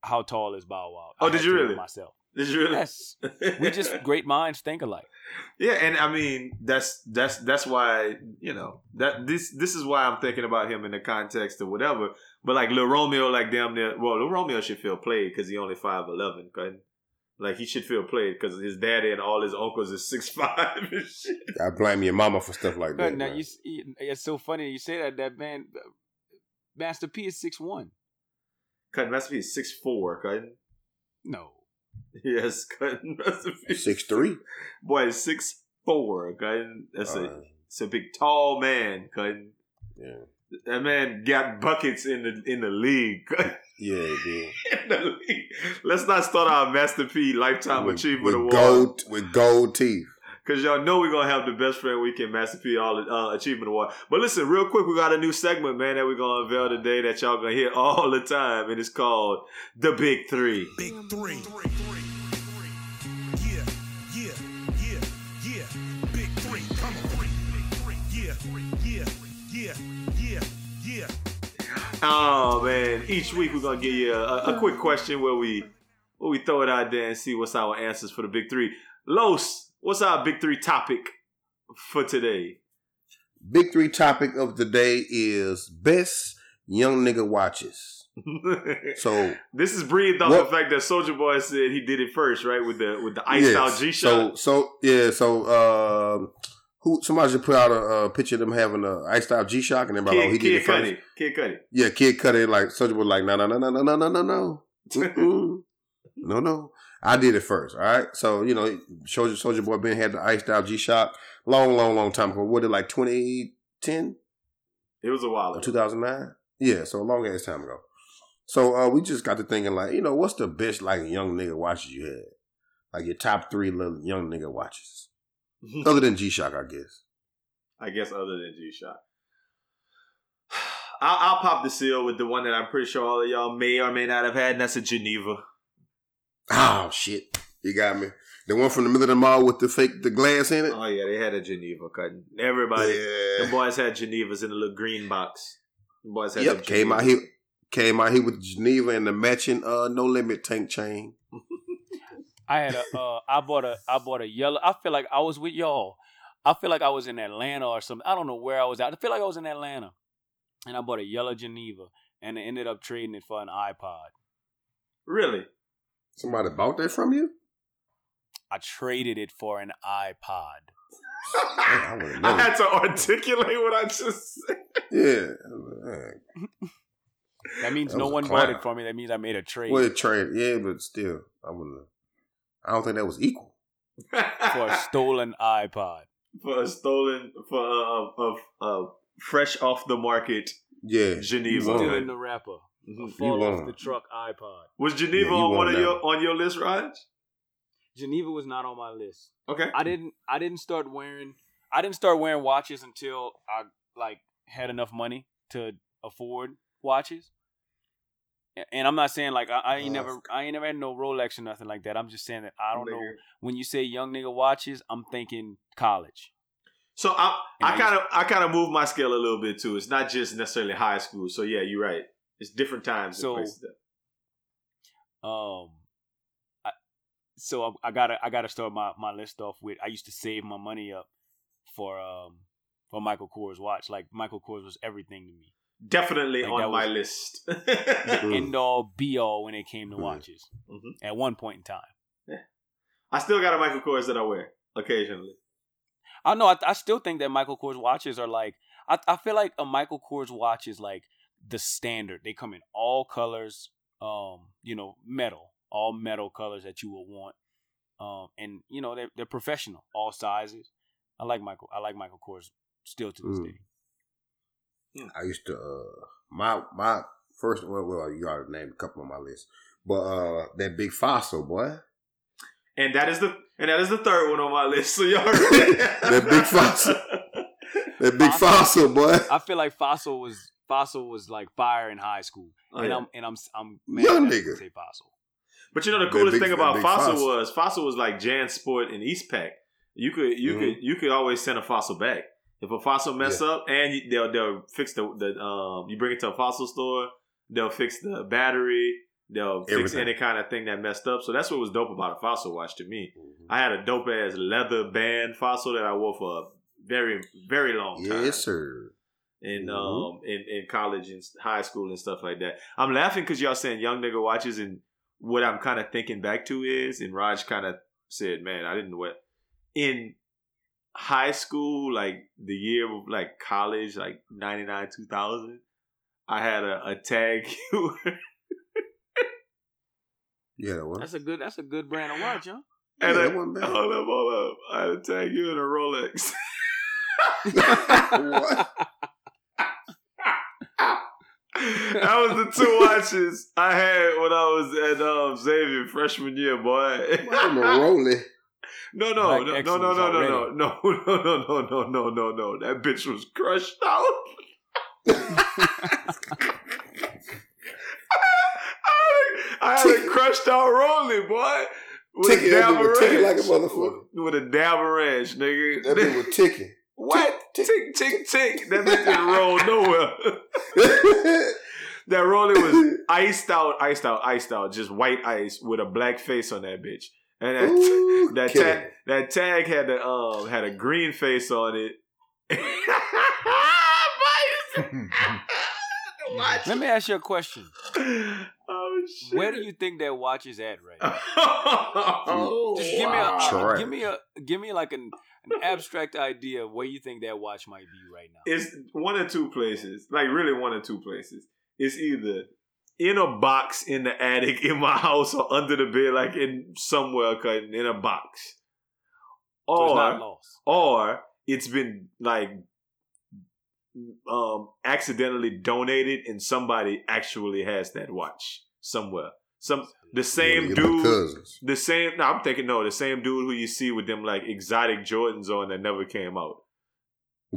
how tall is Bow Wow. Oh, I did you really? Myself. Did really? Yes, we just (laughs) great minds think alike. Yeah, and I mean that's that's that's why you know that this this is why I'm thinking about him in the context of whatever. But like Lil Romeo, like damn near well, Lil Romeo should feel played because he only five eleven. Like he should feel played because his daddy and all his uncles is six (laughs) five and shit. I blame your mama for stuff like that. now man. you, see- it's so funny you say that. That man, uh, Master P is six one. Cut Master P is six four. Cut No, (laughs) yes, cut Master P Six three. boy six four. Cut that's a Uh, it's a big tall man. Cut yeah, that man got buckets in the in the league. (laughs) Yeah, did. (laughs) in the league. Let's not start our Master P Lifetime With, Achievement with Award gold with gold teeth. Because y'all know we're gonna have the Best Friend Weekend Master P all uh, Achievement Award. But listen, real quick, we got a new segment, man, that we're gonna unveil today that y'all gonna hear all the time, and it's called the Big Three. Big three. Yeah, yeah, yeah, yeah. Big three. Come on. Yeah, yeah, yeah, yeah, yeah. Oh man! Each week we're gonna give you a, a quick question where we where we throw it out there and see what's our answers for the Big Three. Los, what's our Big Three topic for today? Big three topic of the day is best young nigga watches. So this is breathed off What- the fact that Soulja Boy said he did it first, right? With the with the out yes. G So shot. so yeah. So um, who somebody just put out a, uh picture of them having a iced out G Shock and everybody like, oh, he Kid, did Kid it first. Cudi. Kid Cudi. Yeah, Kid Cudi like Soulja was like no no no no no no no no no no no. I did it first. All right. So you know, Soulja Soulja Boy Ben had the iced out G Shock long long long time ago. What did like 2010 It was a while ago. 2009? Yeah, so a long ass time ago. So uh, we just got to thinking like, you know, what's the best like young nigga watches you had? Like your top three little young nigga watches, (laughs) other than G Shock, I guess. I guess other than G Shock. (sighs) I'll, I'll pop the seal with the one that I'm pretty sure all of y'all may or may not have had, and that's a Geneva. Oh shit, you got me. The one from the middle of the mall with the fake the glass in it. Oh yeah, they had a Geneva cutting. Everybody, the boys had Genevas in a little green box. The boys had Yep, came out Genevas. here. Came out here with Geneva and the matching uh no limit tank chain. (laughs) I had a uh I bought a I bought a yellow I feel like I was with y'all. I feel like I was in Atlanta or something. I don't know where I was at. I feel like I was in Atlanta. And I bought a yellow Geneva and I ended up trading it for an iPod. Really? Somebody bought that from you? I traded it for an iPod. I (laughs) I had to articulate what I just said. Yeah. That means That no one bought it for me. That means I made a trade Well, trade, yeah, but still, I wouldn't. I don't think that was equal. (laughs) for a stolen iPod. for a stolen for a, a, a, a fresh off the market Yeah, Geneva. Still in the wrapper. Mhm. A fall off won. the truck iPod. Was Geneva Yeah, on won one of that your on your list, Raj? Geneva was not on my list. Okay. I didn't I didn't start wearing I didn't start wearing watches until I like had enough money to afford watches. And I'm not saying like I, I ain't Uh, never I ain't never had no Rolex or nothing like that. I'm just saying that I don't know when you say young nigga watches, I'm thinking college. So I And I I kind of I kind of moved my scale a little bit too. It's not just necessarily high school. So yeah, you're right. It's different times. So- Um, I, so I, I gotta I gotta start my, my list off with I used to save my money up for um for Michael Kors watch. Like Michael Kors was everything to me. Definitely Like, on my list. (laughs) The Mm. end all be all when it came to Mhm. watches. Mhm. At one point in time. Yeah. I still got a Michael Kors that I wear occasionally. I know. I, I still think that Michael Kors watches are like. I, I feel like a Michael Kors watch is like the standard. They come in all colors. Um, you know, metal, all metal colors that you would want. Um, and you know they're they're professional, all sizes. I like Michael. I like Michael Kors still to this Mm. day. I used to uh my my first well, well you already named a couple on my list, but uh that big fossil boy, And that is the and that is the third one on my list. So y'all (laughs) That big fossil. (laughs) that big fossil boy, I feel like Fossil was Fossil was like fire in high school, Oh, and yeah. I'm and I'm I'm Young mad that nigga. Say Fossil. But you know the coolest big- thing about Fossil, Fossil. was Fossil was like Jan Sport and Eastpak. You could you Mhm. could you could always send a Fossil back. If a Fossil mess up and you, they'll they'll fix the the um you bring it to a Fossil store, they'll fix the battery, they'll fix any kind of thing that messed up. So that's what was dope about a Fossil watch to me. I had a dope ass leather band Fossil that I wore for a very very long time yes sir. In Mhm. um in, in college and high school and stuff like that. I'm laughing because y'all saying young nigga watches, and what I'm kind of thinking back to is, and Raj kind of said, "Man, I didn't what in high school, like the year of like college, like '99, 2000." I had a, a tag. (laughs) Yeah, that was. That's a good. That's a good brand of watch, huh? And that I, wasn't hold up, hold up. I had a tag you in a Rolex. (laughs) (laughs) what? That was the two watches I had when I was at um, Xavier freshman year, boy. I'm a rolling. no, no, no, no, no, no, no, no, no, (laughs) no, no, no, no, no, no, no. That bitch was crushed out. I had a crushed out rolling, boy. With Ticking, a that dab bitch of ticking like a motherfucker. With a dab of ranch, nigga. That bitch was ticking. what? Tick, tick, tick. That bitch didn't (laughs) roll nowhere. that rolling was iced out, iced out, iced out. Just white ice with a black face on that bitch. And that, Ooh, that killing tag, that tag had the um had a green face on it. (laughs) (laughs) Let me ask you a question. Shit. Where do you think that watch is at right now? oh, Just give me a wow. Trash. give me a give me like an, an abstract idea of where you think that watch might be right now. It's one or two places. Like really one or two places. It's either in a box in the attic in my house or under the bed, like in somewhere cutting in a box. So it's not Or lost. or it's been like um accidentally donated and somebody actually has that watch somewhere. Some the same One of your dude the same no, I'm thinking no, the same dude who you see with them like exotic Jordans on that never came out. (laughs)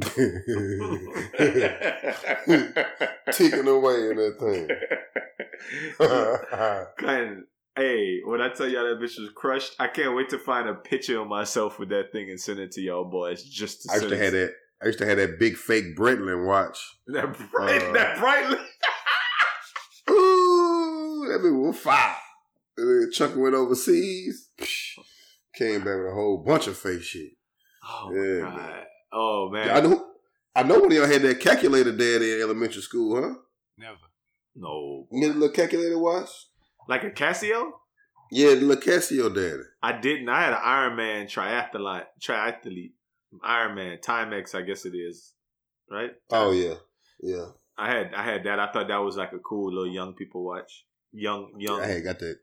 Ticking away in that thing. (laughs) kind hey, when I tell y'all that bitch was crushed, I can't wait to find a picture of myself with that thing and send it to y'all boys. Just to I used to have that. I used to have that big fake Breitling watch. that bright, Uh, that bright. (laughs) Ooh, that bitch was fire. And then Chuck went overseas. Came back with a whole bunch of fake shit. Oh Yeah, god! man. Oh man! I know. I know one of y'all had that calculator dad in elementary school, huh? Never. No, You had a little calculator watch? like a Casio. Yeah, the little Casio daddy. I didn't. I had an Iron Man triathlete, triathlete, Iron Man Timex, I guess it is, right? Oh yeah, yeah. I had, I had that. I thought that was like a cool little young people watch. Young, young. I had got that.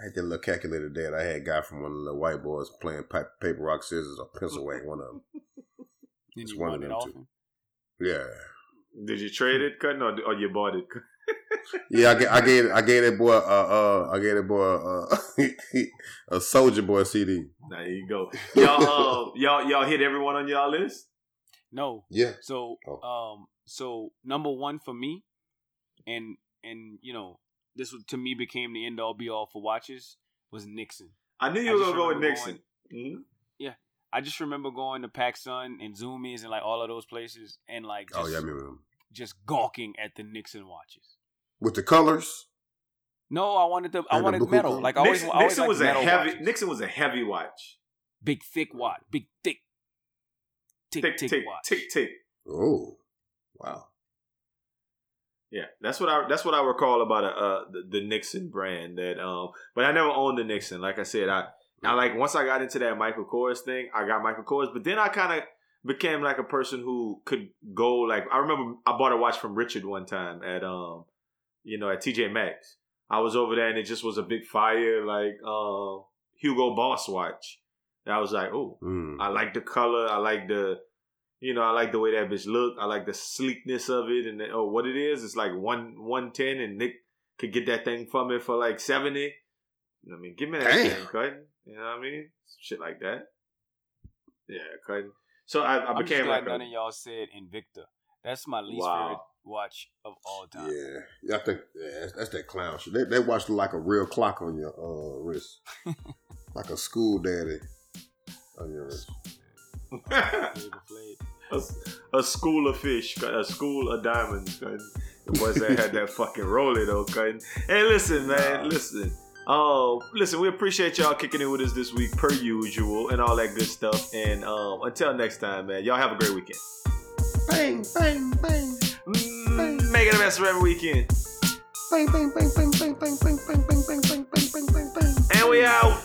I had that little calculator that I had got from one of the white boys playing pa- paper rock scissors or pencil whack. One of them. Then (laughs) It's one of them off two. him? Yeah, Did you trade it, Cutting, or, or you bought it? (laughs) yeah. I, ga- I gave I gave that boy uh uh I gave that boy uh (laughs) a Soulja Boy CD. There you go. Y'all, uh, y'all, y'all hit everyone on y'all list. No. Yeah. So Oh. um so number one for me, and and you know this was, to me became the end all be all for watches was Nixon. I knew you were gonna go with remember Nixon. Mhm. I just remember going to PacSun and Zumiez and like all of those places and like just, Oh yeah, I remember them just gawking at the Nixon watches. with the colors. No, I wanted the I And the wanted blue metal. color? Like I always, Nixon, I always Nixon liked was a heavy. watches. Nixon was a heavy watch. big thick watch, big thick, tick Tick tick, tick watch. tick tick. Oh, wow. Yeah, that's what I that's what I recall about uh the, the Nixon brand. That um, but I never owned the Nixon. Like I said, I I like once I got into that Michael Kors thing, I got Michael Kors. But then I kind of became like a person who could go like I remember I bought a watch from Richard one time at um, you know, at TJ Maxx. I was over there and it just was a big fire like um Hugo Boss watch. And I was like, oh, Mm. I like the color. I like the, you know, I like the way that bitch look. I like the sleekness of it. And the, oh, what it is, it's like one one ten, and Nick could get that thing from me for like seventy. I mean, give me that Damn. thing, Cutting. You know what I mean? Shit like that. Yeah, Cutting. So I, I I'm just became glad like none a, of y'all said Invicta. That's my least Wow. favorite watch of all time. Yeah, yeah, I think yeah, that's, that's that clown shit. They, they watch like a real clock on your uh, wrist, (laughs) like a school daddy on your wrist. A, a school of fish, a school of diamonds. Cutting. The boys that had that fucking roller though, Cutting. Hey, listen, man, listen. Um, listen, we appreciate y'all kicking in with us this week, per usual, and all that good stuff. And um, until next time, man, y'all have a great weekend. Bang, bang, bang, Mm, make it the best of every weekend. bang, bang, bang, bang, bang, bang, bang, bang, bang, bang, bang, bang, bang, bang, bang. And we out.